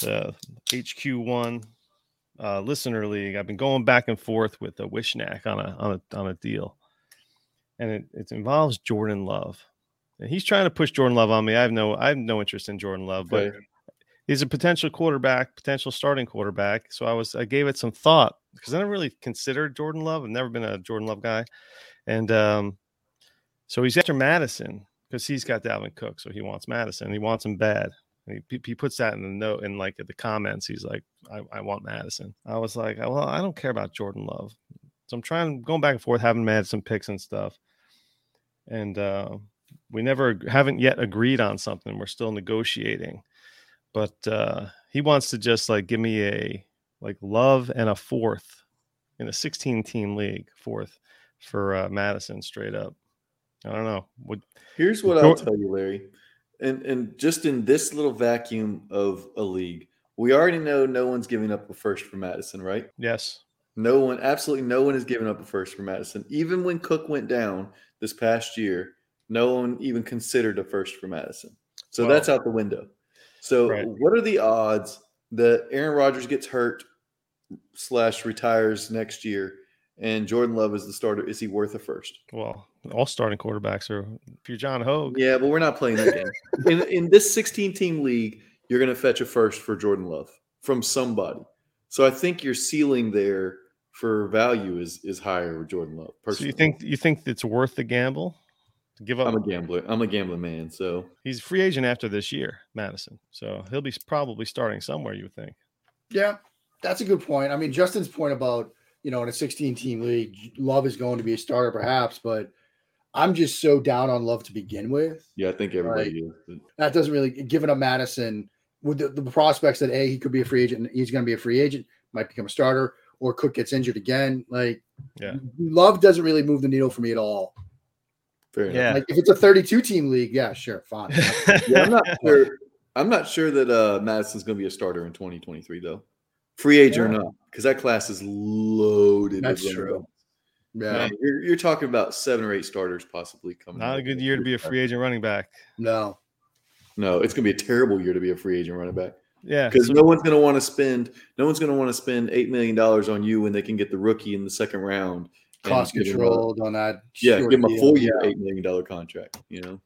the HQ one uh listener league, I've been going back and forth with a Wishnack on a on a on a deal. And it, it involves Jordan Love. And he's trying to push Jordan Love on me. I have no I have no interest in Jordan Love, but Okay. He's a potential quarterback, potential starting quarterback. So I was I gave it some thought because I never really considered Jordan Love. I've never been a Jordan Love guy. And um so he's after Mattison because he's got Dalvin Cook, so he wants Mattison. He wants him bad. And he, he puts that in the note in like the comments. He's like, I, I want Mattison. I was like, well, I don't care about Jordan Love. So I'm trying going back and forth, having Mattison picks and stuff. And uh, we never haven't yet agreed on something. We're still negotiating. But uh, he wants to just like give me a like love and a fourth in a 16 team league, fourth for uh, Mattison straight up. I don't know. Would Here's what I'll tell you, Larry. And and just in this little vacuum of a league, we already know no one's giving up a first for Mattison, right? yes. No one, absolutely no one is giving up a first for Mattison. Even when Cook went down this past year, no one even considered a first for Mattison. So Well- that's out the window. So Right. what are the odds that Aaron Rodgers gets hurt slash retires next year and Jordan Love is the starter? Is he worth a first? Well, all starting quarterbacks are. If you're John Hogue, Yeah, but we're not playing that game. in, in this 16 team league, you're going to fetch a first for Jordan Love from somebody. So I think your ceiling there for value is is higher with Jordan Love. so you think you think it's worth the gamble give up? I'm a gambler. I'm a gambling man. So He's a free agent after this year, Mattison. So he'll be probably starting somewhere. You would think. Yeah, that's a good point. I mean, Justin's point about you know in a 16 team league, Love is going to be a starter perhaps, but I'm just so down on Love to begin with. yeah, I think everybody is. That doesn't really given up Mattison with the, the prospects that a he could be a free agent, and he's going to be a free agent, might become a starter, or Cook gets injured again. Like, Yeah. Love doesn't really move the needle for me at all. Fair enough. Yeah. Like if it's a 32 team league, yeah, sure, fine. Yeah, I'm not sure. I'm not sure that uh, Mattison's going to be a starter in 2023 though, free agent or not, because that class is loaded. That's true. Yeah, Man, you're, you're talking about seven or eight starters possibly coming. Not a good year to be a free agent running back. no, No, it's going to be a terrible year to be a free agent running back Yeah. because so- no one's going to want to spend. No one's going to want to spend eight million dollars on you when they can get the rookie in the second round. And cost give him a- controlled on that. yeah, give him a full year, eight million dollar contract. You know,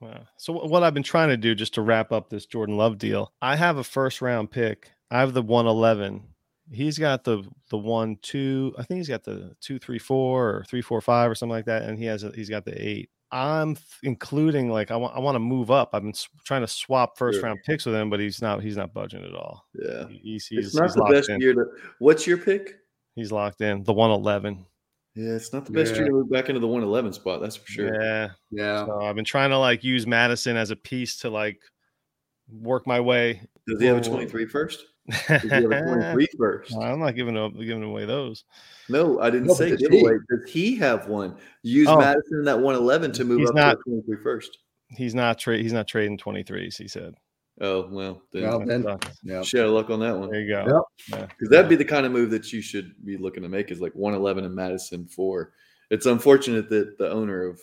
Wow. So what I've been trying to do just to wrap up this Jordan Love deal, I have a first round pick. I have the 111. He's got the the one two. I think he's got the two three four or three four five or something like that, and he has a, he's got the eight. I'm f- including like I want I want to move up. I've been s- trying to swap first Sure. round picks with him, but he's not he's not budging at all. yeah. He- He's he's, It's not he's the best in. year to. What's your pick? He's locked in. The 111. Yeah, it's not the best Yeah. year to move back into the 111 spot. That's for sure. Yeah. Yeah, So I've been trying to like use Mattison as a piece to like work my way. Does he have a Whoa. 23 first? Does he have a 23 first? Well, I'm not giving up, giving away those. No, I didn't No, say does giveaway. Does he have one? Use Oh. Mattison in that 111 to move He's up not- to a 23 first. He's not trade. He's not trading 23s. He said. Oh, well, then Well, That then- sucks. yeah. share luck on that one. There you go. Because that'd be the kind of move that you should be looking to make is like 111 and Mattison for. It's unfortunate that the owner of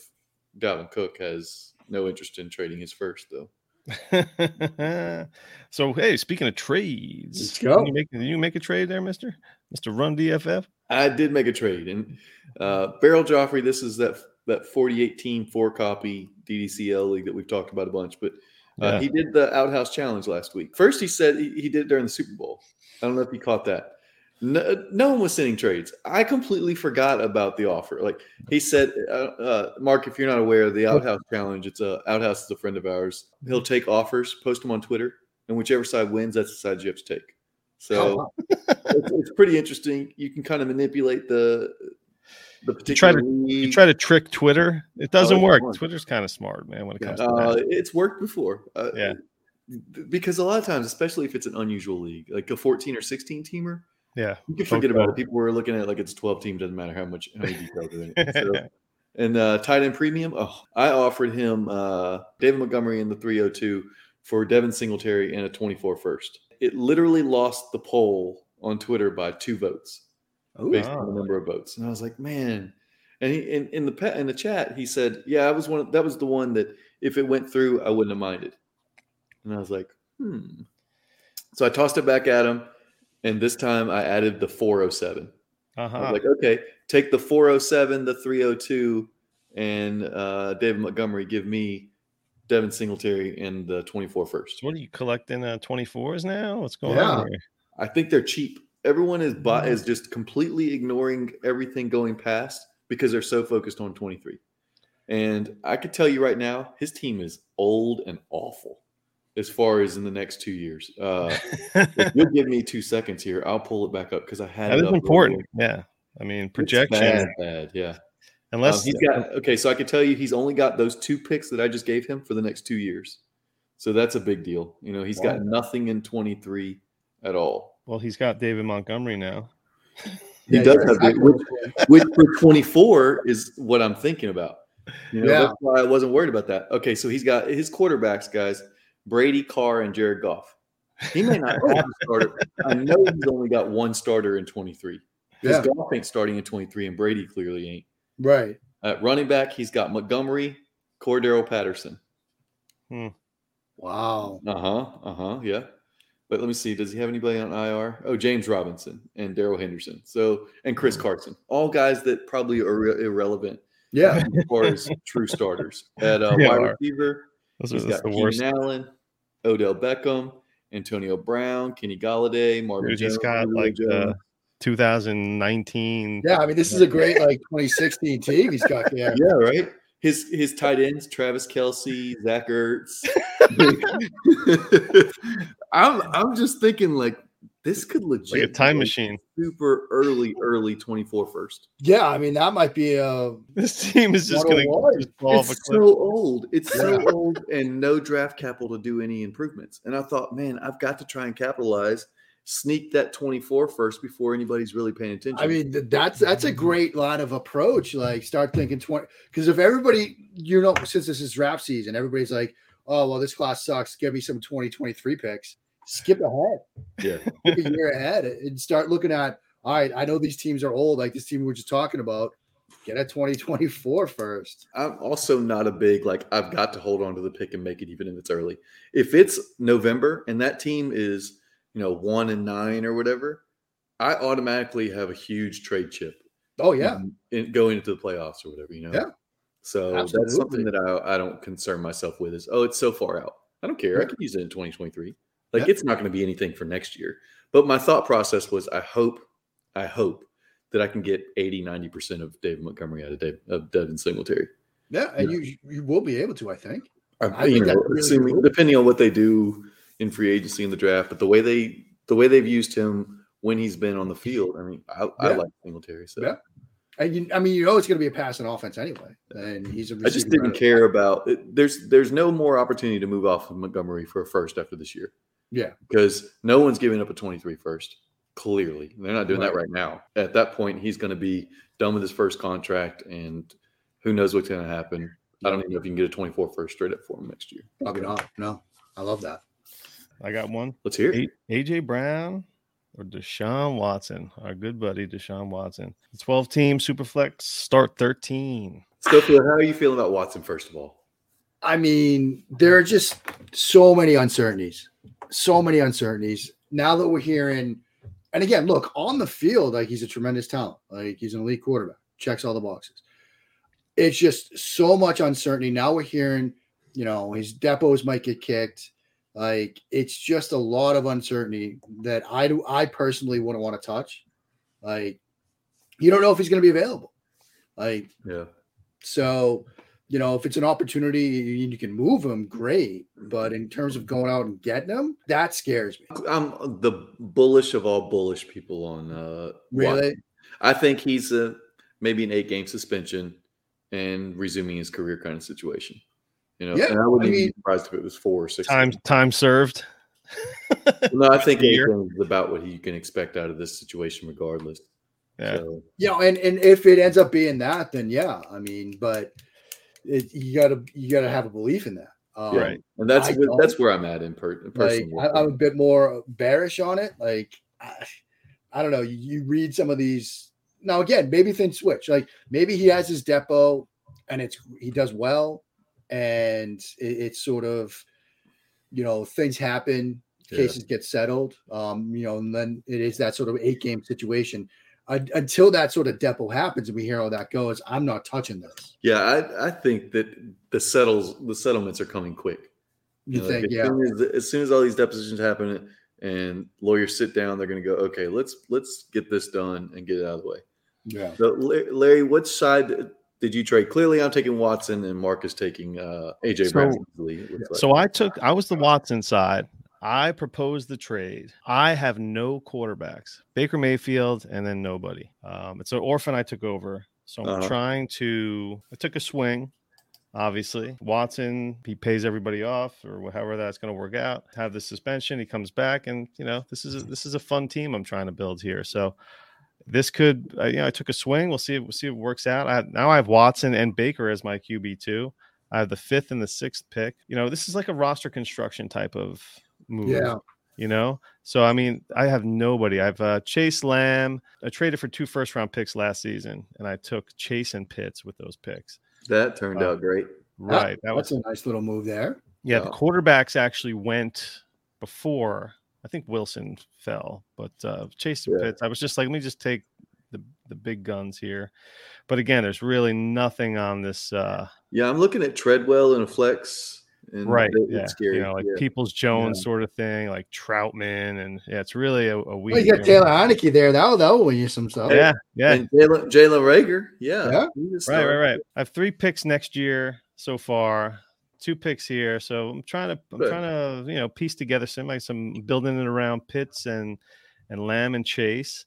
Dalvin Cook has no interest in trading his first, though. so hey, speaking of trades, Let's did go. You make, did you make a trade there, Mister Mister Run DFF? I did make a trade, and uh, Beryl Joffrey. This is that that 4018 four copy DDCL league that we've talked about a bunch, but uh, Yeah. he did the Outhouse Challenge last week. First, he said he, he did it during the Super Bowl. I don't know if you caught that. No, no one was sending trades. I completely forgot about the offer. Like he said, uh, uh, Mark, if you're not aware of the Outhouse Challenge, it's a Outhouse is a friend of ours. He'll take offers, post them on Twitter, and whichever side wins, that's the side you have to take. So it's, it's pretty interesting. You can kind of manipulate the the You try to you try to trick Twitter. It doesn't it's work. fun. Twitter's kind of smart, man. When it comes Uh, to that. it's worked before. Uh, Yeah. Because a lot of times, especially if it's an unusual league, like a 14 or 16 teamer, Yeah. you can forget about it. People were looking at it like it's 12 teams, doesn't matter how much how many details are in it. So, and uh, tight end premium, oh, I offered him uh, David Montgomery in the 302 for Devin Singletary and a 24 first. It literally lost the poll on Twitter by two votes based on the number of votes. And I was like, man. And he in, in the in the chat, he said, "Yeah, I was one. Of, that was the one that if it went through, I wouldn't have minded." And I was like, "Hmm." So I tossed it back at him, and this time I added the 407. Uh-huh. was like, "Okay, take the 407, the 302, and uh, David Montgomery. Give me Devin Singletary and the 24 first." So what are you collecting uh, 24s now? What's going Yeah. on here? I think they're cheap. Everyone is Mhm. is just completely ignoring everything going past because they're so focused on 23. And I could tell you right now, his team is old and awful as far as in the next two years. Uh, if you'll give me two seconds here, I'll pull it back up because I had that it is important. earlier. Yeah. I mean, projection. bad, bad, yeah. Um, Unless he's got okay, so I can tell you he's only got those two picks that I just gave him for the next two years. So that's a big deal. You know, he's got nothing in 23 at all. Well, he's got David Montgomery now. He Yeah, does have the, exactly which, which for 24 is what I'm thinking about. You know, Yeah. that's why I wasn't worried about that. Okay, so he's got his quarterbacks, guys, Brady, Carr, and Jared Goff. He may not have a starter. I know he's only got one starter in 23. Because Yeah. Goff ain't starting in 23, and Brady clearly ain't. right. At running back, he's got Montgomery, Cordarrelle Patterson. Hmm. Wow. Uh huh. Uh huh. Yeah. But let me see. Does he have anybody on IR? Oh, James Robinson and Darrell Henderson. So and Chris Carson, all guys that probably are re- irrelevant Yeah. as far as true starters. At uh, Yeah, wide are. receiver, Those are he's that's got the worst. Allen, Odell Beckham, Antonio Brown, Kenny Golladay, Marvin Dude, he's Jones, got Julio like Jones. the 2019. Yeah. I mean, this is a great like 2016 team he's got there. Yeah, right. His his tight ends, Travis Kelce, Zach Ertz. I'm I'm just thinking like this could legit like a time be machine. super early, early 24 first. Yeah. I mean, that might be a This team is just going to fall off a It's so old. It's so old and no draft capital to do any improvements. And I thought, man, I've got to try and capitalize, sneak that 24 first before anybody's really paying attention. I mean, that's that's a great line of approach. Like, start thinking twenty because if everybody, you know, since this is draft season, everybody's like, "Oh, well, this class sucks. Give me some 2023 picks." Skip ahead, yeah. a year ahead, and start looking at. All right, I know these teams are old, like this team we were just talking about. Get a 2024 first. I'm also not a big like I've got to hold on to the pick and make it even if it's early. If it's November and that team is, you know, one and nine or whatever, I automatically have a huge trade chip. Oh yeah, in, going into the playoffs or whatever, you know. Yeah. So that's something that I, I don't concern myself with is oh it's so far out. I don't care. I can use it in 2023. Like Yeah. it's not going to be anything for next year. But my thought process was I hope I hope that I can get 80 90% of David Montgomery out of Dave of Devin Singletary. yeah, and you you will be able to, I think. I, I think know, that's really assuming cool. depending on what they do in free agency in the draft, but the way they the way they've used him when he's been on the field, I mean, I, I Yeah. like Singletary. So Yeah. And you, I mean, you know, it's going to be a passing offense anyway, and he's a I just didn't care about it. There's there's no more opportunity to move off of Montgomery for a first after this year Yeah, because no one's giving up a 23 first. Clearly, they're not doing that Right. right now. At that point, he's going to be done with his first contract, and who knows what's going to happen. I don't even know if you can get a 24 first straight up for him next year. probably not. No, I love that. I got one. Let's hear it. AJ Brown or Deshaun Watson, our good buddy Deshaun Watson. 12 team Superflex start 13. Schofield, how are you feeling about Watson? First of all, I mean, there are just so many uncertainties, so many uncertainties. Now that we're hearing, and again, look on the field, like he's a tremendous talent, like he's an elite quarterback, checks all the boxes. It's just so much uncertainty. Now we're hearing, you know, his depots might get kicked. Like it's just a lot of uncertainty that I do. I personally wouldn't want to touch. Like you don't know if he's going to be available. Like yeah. so, you know, if it's an opportunity you, you can move him, great. But in terms of going out and getting him, that scares me. I'm the bullish of all bullish people on uh Really? Watson. I think he's a maybe an eight game suspension and resuming his career kind of situation. You know, Yeah, and I wouldn't I mean- be surprised if it was four or six. Time games. time served. No, I think a eight games is about what you can expect out of this situation, regardless. Yeah. So, Yeah, and and if it ends up being that, then yeah, I mean, but it, you gotta you gotta have a belief in that. Um. Right. and that's I that's where I'm at in per- Like. I, I'm a bit more bearish on it. Like I, I don't know. You, you read some of these now. Again, maybe things switch. Like maybe he has his depot, and it's he does well, and it, it's sort of, you know, things happen, Yeah. cases get settled. Um, you know, and then it is that sort of eight game situation. Un- until that sort of depot happens and we hear how that goes, I'm not touching this. yeah, I, I think that the settles the settlements are coming quick. You know, think, as yeah, Soon as, as soon as all these depositions happen and lawyers sit down, they're going to go, okay, let's let's get this done and get it out of the way. yeah. So, Larry, which side did you trade? Clearly, I'm taking Watson, and Mark is taking uh, AJ So- Brown. easily, like. So I took I was the Watson side. I propose the trade. I have no quarterbacks. Baker Mayfield and then nobody. Um, it's an orphan I took over. So I'm Uh-huh. trying to I took a swing. Obviously, Watson, he pays everybody off or however that's going to work out. Have the suspension, he comes back, and you know this is a, this is a fun team I'm trying to build here. So this could, uh, you know, I took a swing. We'll see. We'll see if it works out. I, now I have Watson and Baker as my QB two. I have the fifth and the sixth pick. You know, this is like a roster construction type of move. Yeah. You know, so I mean, I have nobody. I've uh, Chase Lamb. I traded for two first round picks last season, and I took Chase and Pitts with those picks. that turned Uh, out great. Right. That That's was a nice little move there. Yeah, the quarterbacks actually went before. I think Wilson fell, but uh, Chase Yeah. Pitts. I was just like, let me just take the the big guns here. But again, there's really nothing on this. Uh, Yeah, I'm looking at Treadwell and a flex. And right. it- Yeah. It's scary. You know, like yeah. Peoples Jones sort of thing, like Trautman, and yeah, it's really a, a weak. Well, you got Taylor Heinicke there. That'll that'll win you some stuff. Yeah, yeah. And Jalen Jalen Reagor. Yeah. Yeah. Right, right, right. I have three picks next year so far, two picks here. So I'm trying to, I'm Good. trying to, you know, piece together some like some building it around Pitts and and Lamb and Chase.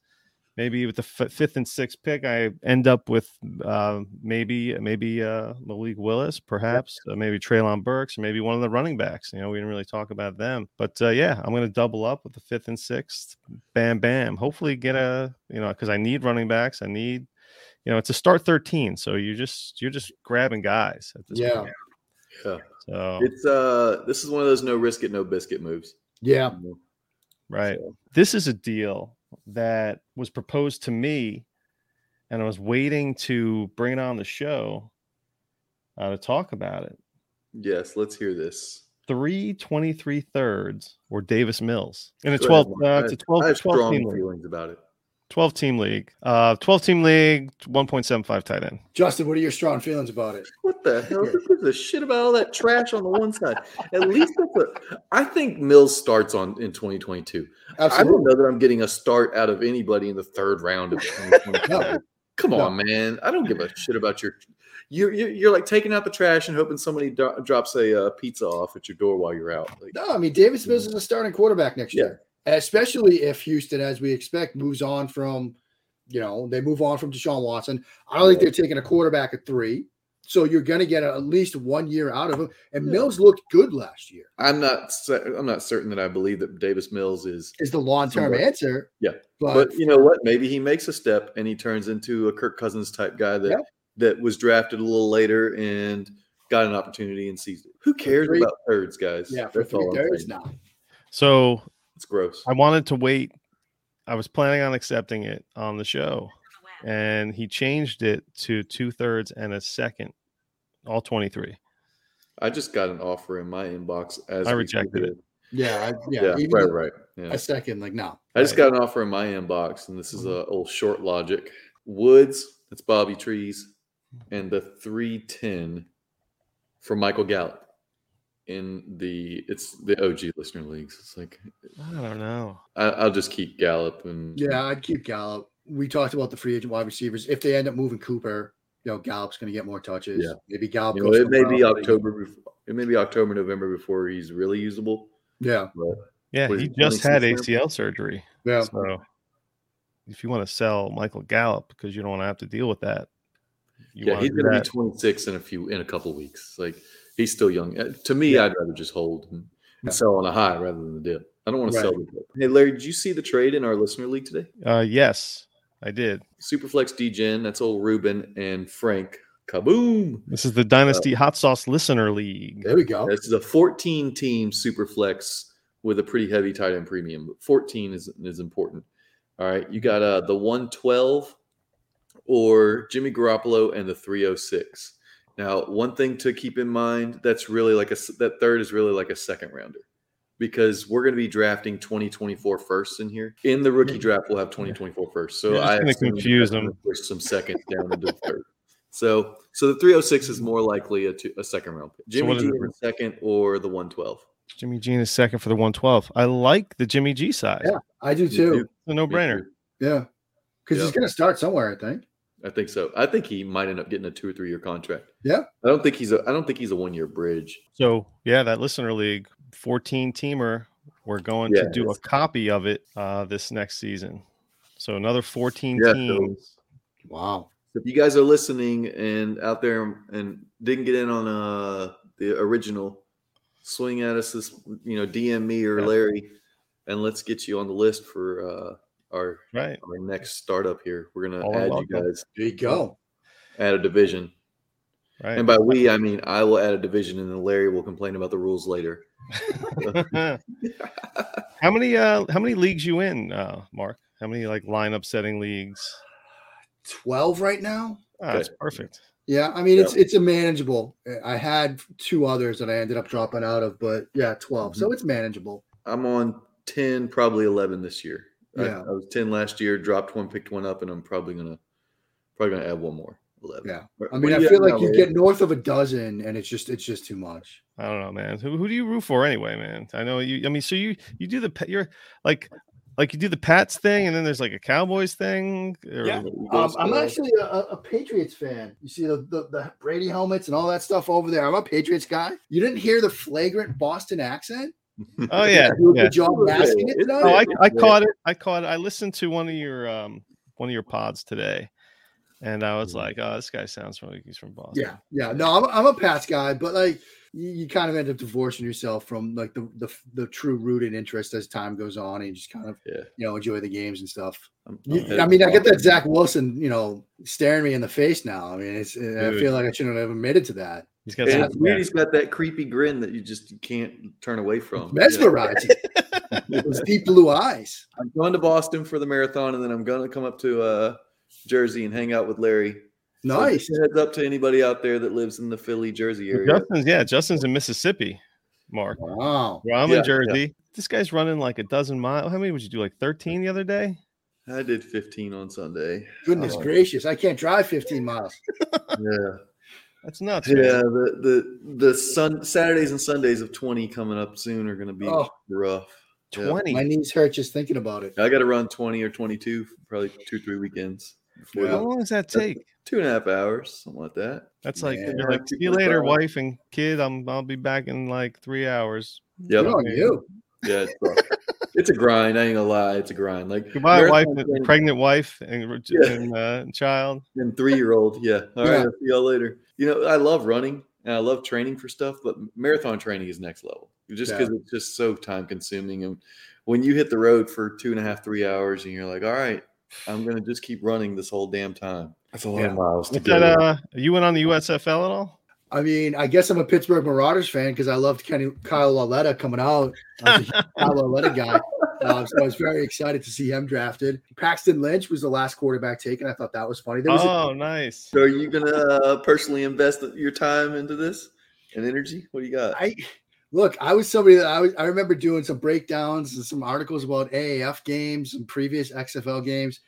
Maybe with the f- fifth and sixth pick, I end up with uh, maybe maybe uh, Malik Willis, perhaps uh, maybe Treylon Burks, or maybe one of the running backs. You know, we didn't really talk about them, but uh, yeah, I'm going to double up with the fifth and sixth. Bam, bam. Hopefully, get a you know because I need running backs. I need you know it's a start 13 so you're just you're just grabbing guys at this Yeah. point Yeah. so It's uh this is one of those no risk it, no biscuit moves. Yeah. right So, this is a deal that was proposed to me and i was waiting to bring it on the show uh, to talk about it yes, let's hear this. three 23 thirds or davis mills in a 12 uh, it's a I 12, have 12 strong feelings about it. 12 team league uh 12 team league 1.75 tight end Justin, what are your strong feelings about it? What the hell? Who gives a shit about all that trash on the one side? At least that's a, I think Mills starts on in 2022. I don't know that I'm getting a start out of anybody in the third round of 2022. No. Come No. on, man. I don't give a shit about your. You're, you're, you're like taking out the trash and hoping somebody do- drops a uh, pizza off at your door while you're out. Like, No, I mean Davis Mills is a starting quarterback next Yeah. year, especially if Houston, as we expect, moves on from, you know, they move on from Deshaun Watson. I don't think they're taking a quarterback at three, so you're going to get at least one year out of him. And Mills looked good last year. I'm not. I'm not certain that I believe that Davis Mills is. Is the long term answer? Yeah. but, But you know what? Maybe he makes a step and he turns into a Kirk Cousins type guy that Yeah. that was drafted a little later and got an opportunity and seized it. Who cares three- about thirds, guys? yeah, for That's three all I'm thirds now. so It's gross. I wanted to wait. I was planning on accepting it on the show, and he changed it to two thirds and a second, all 23. I just got an offer in my inbox as I rejected it. Yeah, I, yeah, Yeah, even right, right. Yeah. a second, like no. I just Right. got an offer in my inbox, and this is mm-hmm. a old short logic. Woods, that's Bobby Trees, and the three ten for Michael Gallup in the it's the OG listener leagues. It's like I don't know. I, I'll just keep Gallup and Yeah, I'd keep Gallup. We talked about the free agent wide receivers. If they end up moving Cooper, you know, Gallup's going to get more touches. Yeah. Maybe Gallup. You know, goes it may be else. October. Before, it may be October, November before he's really usable. Yeah, But Yeah, he just had 26 ACL surgery. yeah. So if you want to sell Michael Gallup because you don't want to have to deal with that, you yeah, he's going to that. be 26 in a few in a couple weeks. Like he's still young. Uh, To me, I'd rather just hold and, and sell on a high rather than the dip. I don't want to Right. sell the dip. Hey, Larry, did you see the trade in our listener league today? Uh, yes, I did. Superflex DGen, that's old Ruben and Frank. Kaboom! This is the Dynasty Hot Sauce Listener League. There we go. This is a 14 team Superflex with a pretty heavy tight end premium. But 14 is, is important. All right, you got uh, the 112 or Jimmy Garoppolo and the 306. Now, one thing to keep in mind that's really like a that third is really like a second rounder because we're going to be drafting 2024 first in here. In the rookie draft, we'll have 2024 first. So You're just I gonna confuse them. Push some seconds down into the third. So, so the 306 is more likely a, two, a second round pick. Jimmy what is G it? in second or the 112. Jimmy G is second for the 112. I like the Jimmy G size. Yeah. I do too. It's a no brainer. Yeah, because Yeah. he's going to start somewhere. I think. I think so. I think he might end up getting a two or three year contract. Yeah. I don't think he's a. I don't think he's a one year bridge. So yeah, that listener league, 14 teamer. We're going Yeah, to do a copy of it uh, this next season. So another 14 Yeah, so- teams. Wow. If you guys are listening and out there and didn't get in on uh the original, swing at us this you know DM me or Yeah. Larry, and let's get you on the list for uh our Right. our next startup here. We're gonna All add you guys There you go. add a division, Right. and by we I mean I will add a division, and then Larry will complain about the rules later. how many uh how many leagues you in, uh, Mark? How many like lineup setting leagues? Twelve right now. Ah, that's perfect. Yeah, I mean it's it's a manageable. I had two others that I ended up dropping out of, but yeah, 12 So it's manageable. I'm on ten, probably eleven this year. I- Yeah. I, was ten last year, dropped one, picked one up, and I'm probably gonna probably gonna add one more. Eleven. Yeah. I mean, I feel like you get north of a dozen, and it's just it's just too much. I don't know, man. Who, who do you root for anyway, man? I know you. I mean, so you you do the pa- you're like like you do the Pats thing, and then there's like a Cowboys thing. or- Yeah. Um, I'm actually a, a Patriots fan. You see the, the the Brady helmets and all that stuff over there. I'm a Patriots guy. You didn't hear the flagrant Boston accent? Oh yeah, I yeah. good job masking It's- tonight. Oh, I, I caught it. I caught it. I listened to one of your um one of your pods today, and I was Mhm. like, oh, this guy sounds like he's from Boston. Yeah, yeah. No, I'm, I'm a Pats guy, but like you, you kind of end up divorcing yourself from like the, the the true rooted interest as time goes on, and you just kind of Yeah. you know enjoy the games and stuff. I'm- I'm headed I mean, I get that Zach Wilson, you know, staring me in the face now. I mean, it's I feel like I shouldn't have admitted to that. He's got And it's weird. He's got that creepy grin that you just can't turn away from. Mesmerizing. Those deep blue eyes. I'm going to Boston for the marathon, and then I'm going to come up to uh, Jersey and hang out with Larry. Nice. just heads up to anybody out there that lives in the Philly, Jersey area. Justin's yeah, Justin's in Mississippi. Mark, Wow. well, I'm Yeah, in yeah. Jersey. This guy's running like a dozen miles. How many would you do? Like 13 the other day? I did 15 on Sunday. Goodness Oh. gracious. I can't drive 15 miles. Yeah, That's nuts. yeah. man. The the the sun Saturdays and Sundays of 20 coming up soon are going to be Oh. rough. Yeah. 20. My knees hurt just thinking about it. I got to run 20 or 22, probably two three weekends. Yeah. How long does that take? two and a half hours, something like that. That's like Man. you're like, see you later, wife and kid. I'm I'll be back in like three hours. Yeah, you. Yeah, it's, rough. it's a grind. I ain't gonna lie, it's a grind. Like Goodbye, marathon wife, training- pregnant wife, and, Yeah. and uh, child. and three year old. Yeah. All right. Yeah. I'll see y'all later. You know, I love running and I love training for stuff, but marathon training is next level just Yeah. because it's just so time consuming. And when you hit the road for two and a half, three hours, and you're like, all right, I'm going to just keep running this whole damn time. That's a lot Yeah. of miles to go. that? Uh, you went on the USFL at all? I mean, I guess I'm a Pittsburgh Maulers fan because I loved Kenny Kyle Lauletta coming out. I was a Kyle Lauletta guy. Uh, so I was very excited to see him drafted. Paxton Lynch was the last quarterback taken. I thought that was funny. There was a- Oh, nice. so are you going to uh, personally invest your time into this and energy? What do you got? I look, I was somebody that I was I remember doing some breakdowns and some articles about AAF games and previous XFL games.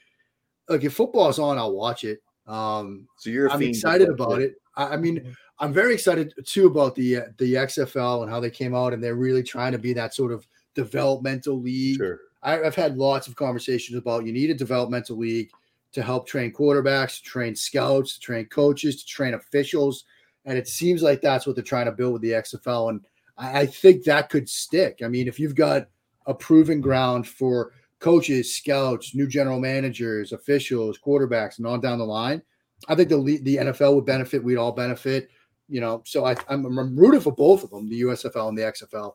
Look, if football's on, I'll watch it. Um, so you're I'm excited about that. it. I, I mean, I'm very excited too about the uh, the XFL and how they came out and they're really trying to be that sort of developmental league. Sure. I, I've had lots of conversations about you need a developmental league to help train quarterbacks, to train scouts, to train coaches, to train officials, and it seems like that's what they're trying to build with the XFL. And I, I think that could stick. I mean, if you've got a proven ground for coaches, scouts, new general managers, officials, quarterbacks, and on down the line, I think the the NFL would benefit. We'd all benefit. You know, so I, I'm, I'm rooting for both of them, the USFL and the XFL.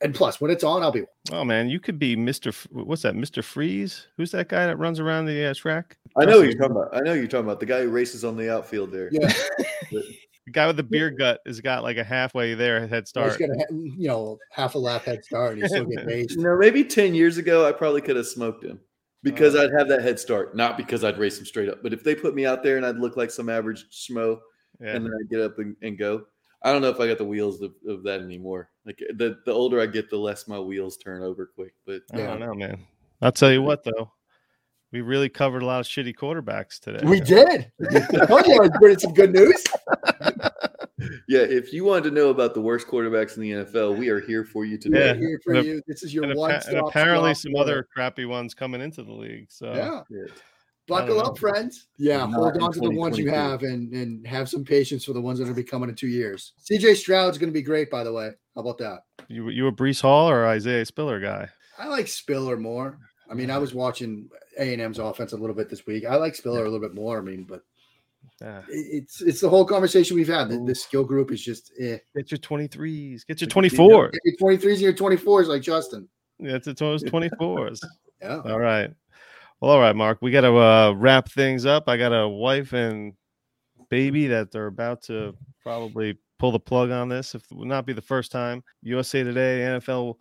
And plus, when it's on, I'll be Oh man, you could be Mr. F- what's that? Mr. Freeze? Who's that guy that runs around the uh, track? I know who you're talking about. I know who you're talking about the guy who races on the outfield there. yeah. The guy with the beer gut has got like a halfway there head He's start. got a ha- you know half a lap head start, and he still get based. You know, maybe 10 years ago, I probably could have smoked him because Uh. I'd have that head start, not because I'd race him straight up. But if they put me out there and I'd look like some average schmo Yeah. and then I'd get up and, and go, I don't know if I got the wheels of, of that anymore. Like eh, the, the older I get, the less my wheels turn over quick. But I don't know, man. I'll tell you what though. We really covered a lot of shitty quarterbacks today. We did. I told you I was bringing some good news. yeah, if you wanted to know about the worst quarterbacks in the NFL, we are here for you today. Yeah. We're here for And you. This is your And, appa- one and stop. apparently some other crappy ones coming into the league. So Yeah. Yeah. Buckle up, friends. Yeah, Not hold on to the ones you have and and have some patience for the ones that are be coming in two years. CJ Stroud's going to be great, by the way. How about that? you you a Breece Hall or Isaiah Spiller guy? I like Spiller more. I mean, I was watching A and M's offense a little bit this week. I like Spiller a little bit more. I mean, but Yeah. it's it's the whole conversation we've had. The, the skill group is just eh. Get your 23s. Get your Get your 23s and your 24s like Justin. Yeah, it's those 24s. Yeah. All right. Well, all right, Mark. We got to uh, wrap things up. I got a wife and baby that they're about to probably pull the plug on this. If it will not be the first time. USA Today, NFL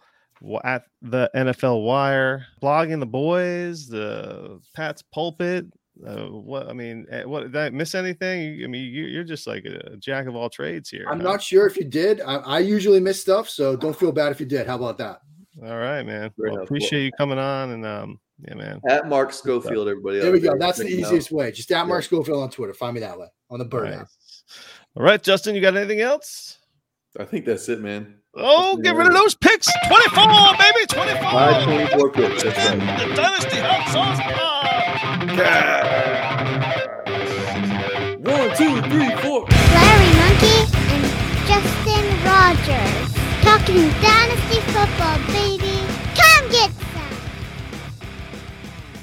at the NFL Wire, blogging the boys, the Pat's pulpit. Uh, what I mean, eh, what did I miss anything? I mean, you, you're just like a jack of all trades here. I'm huh? not sure if you did. I, I usually miss stuff, so don't feel bad if you did. How about that? All right, man. Well, appreciate you coming on, and um, yeah, man. At Mark Schofield, everybody. There we go. That's the Check him out. easiest way. Just at Mark Yeah. Schofield on Twitter. Find me that way on the bird app. Nice. All right, Justin, you got anything else? I think that's it, man. Oh, get rid of those picks. 24, baby, 24. Five twenty-four picks. That's right. The Dynasty Hot Sauce Pod. One, two, three, four. Larry Monkey and Justin Rogers. Talking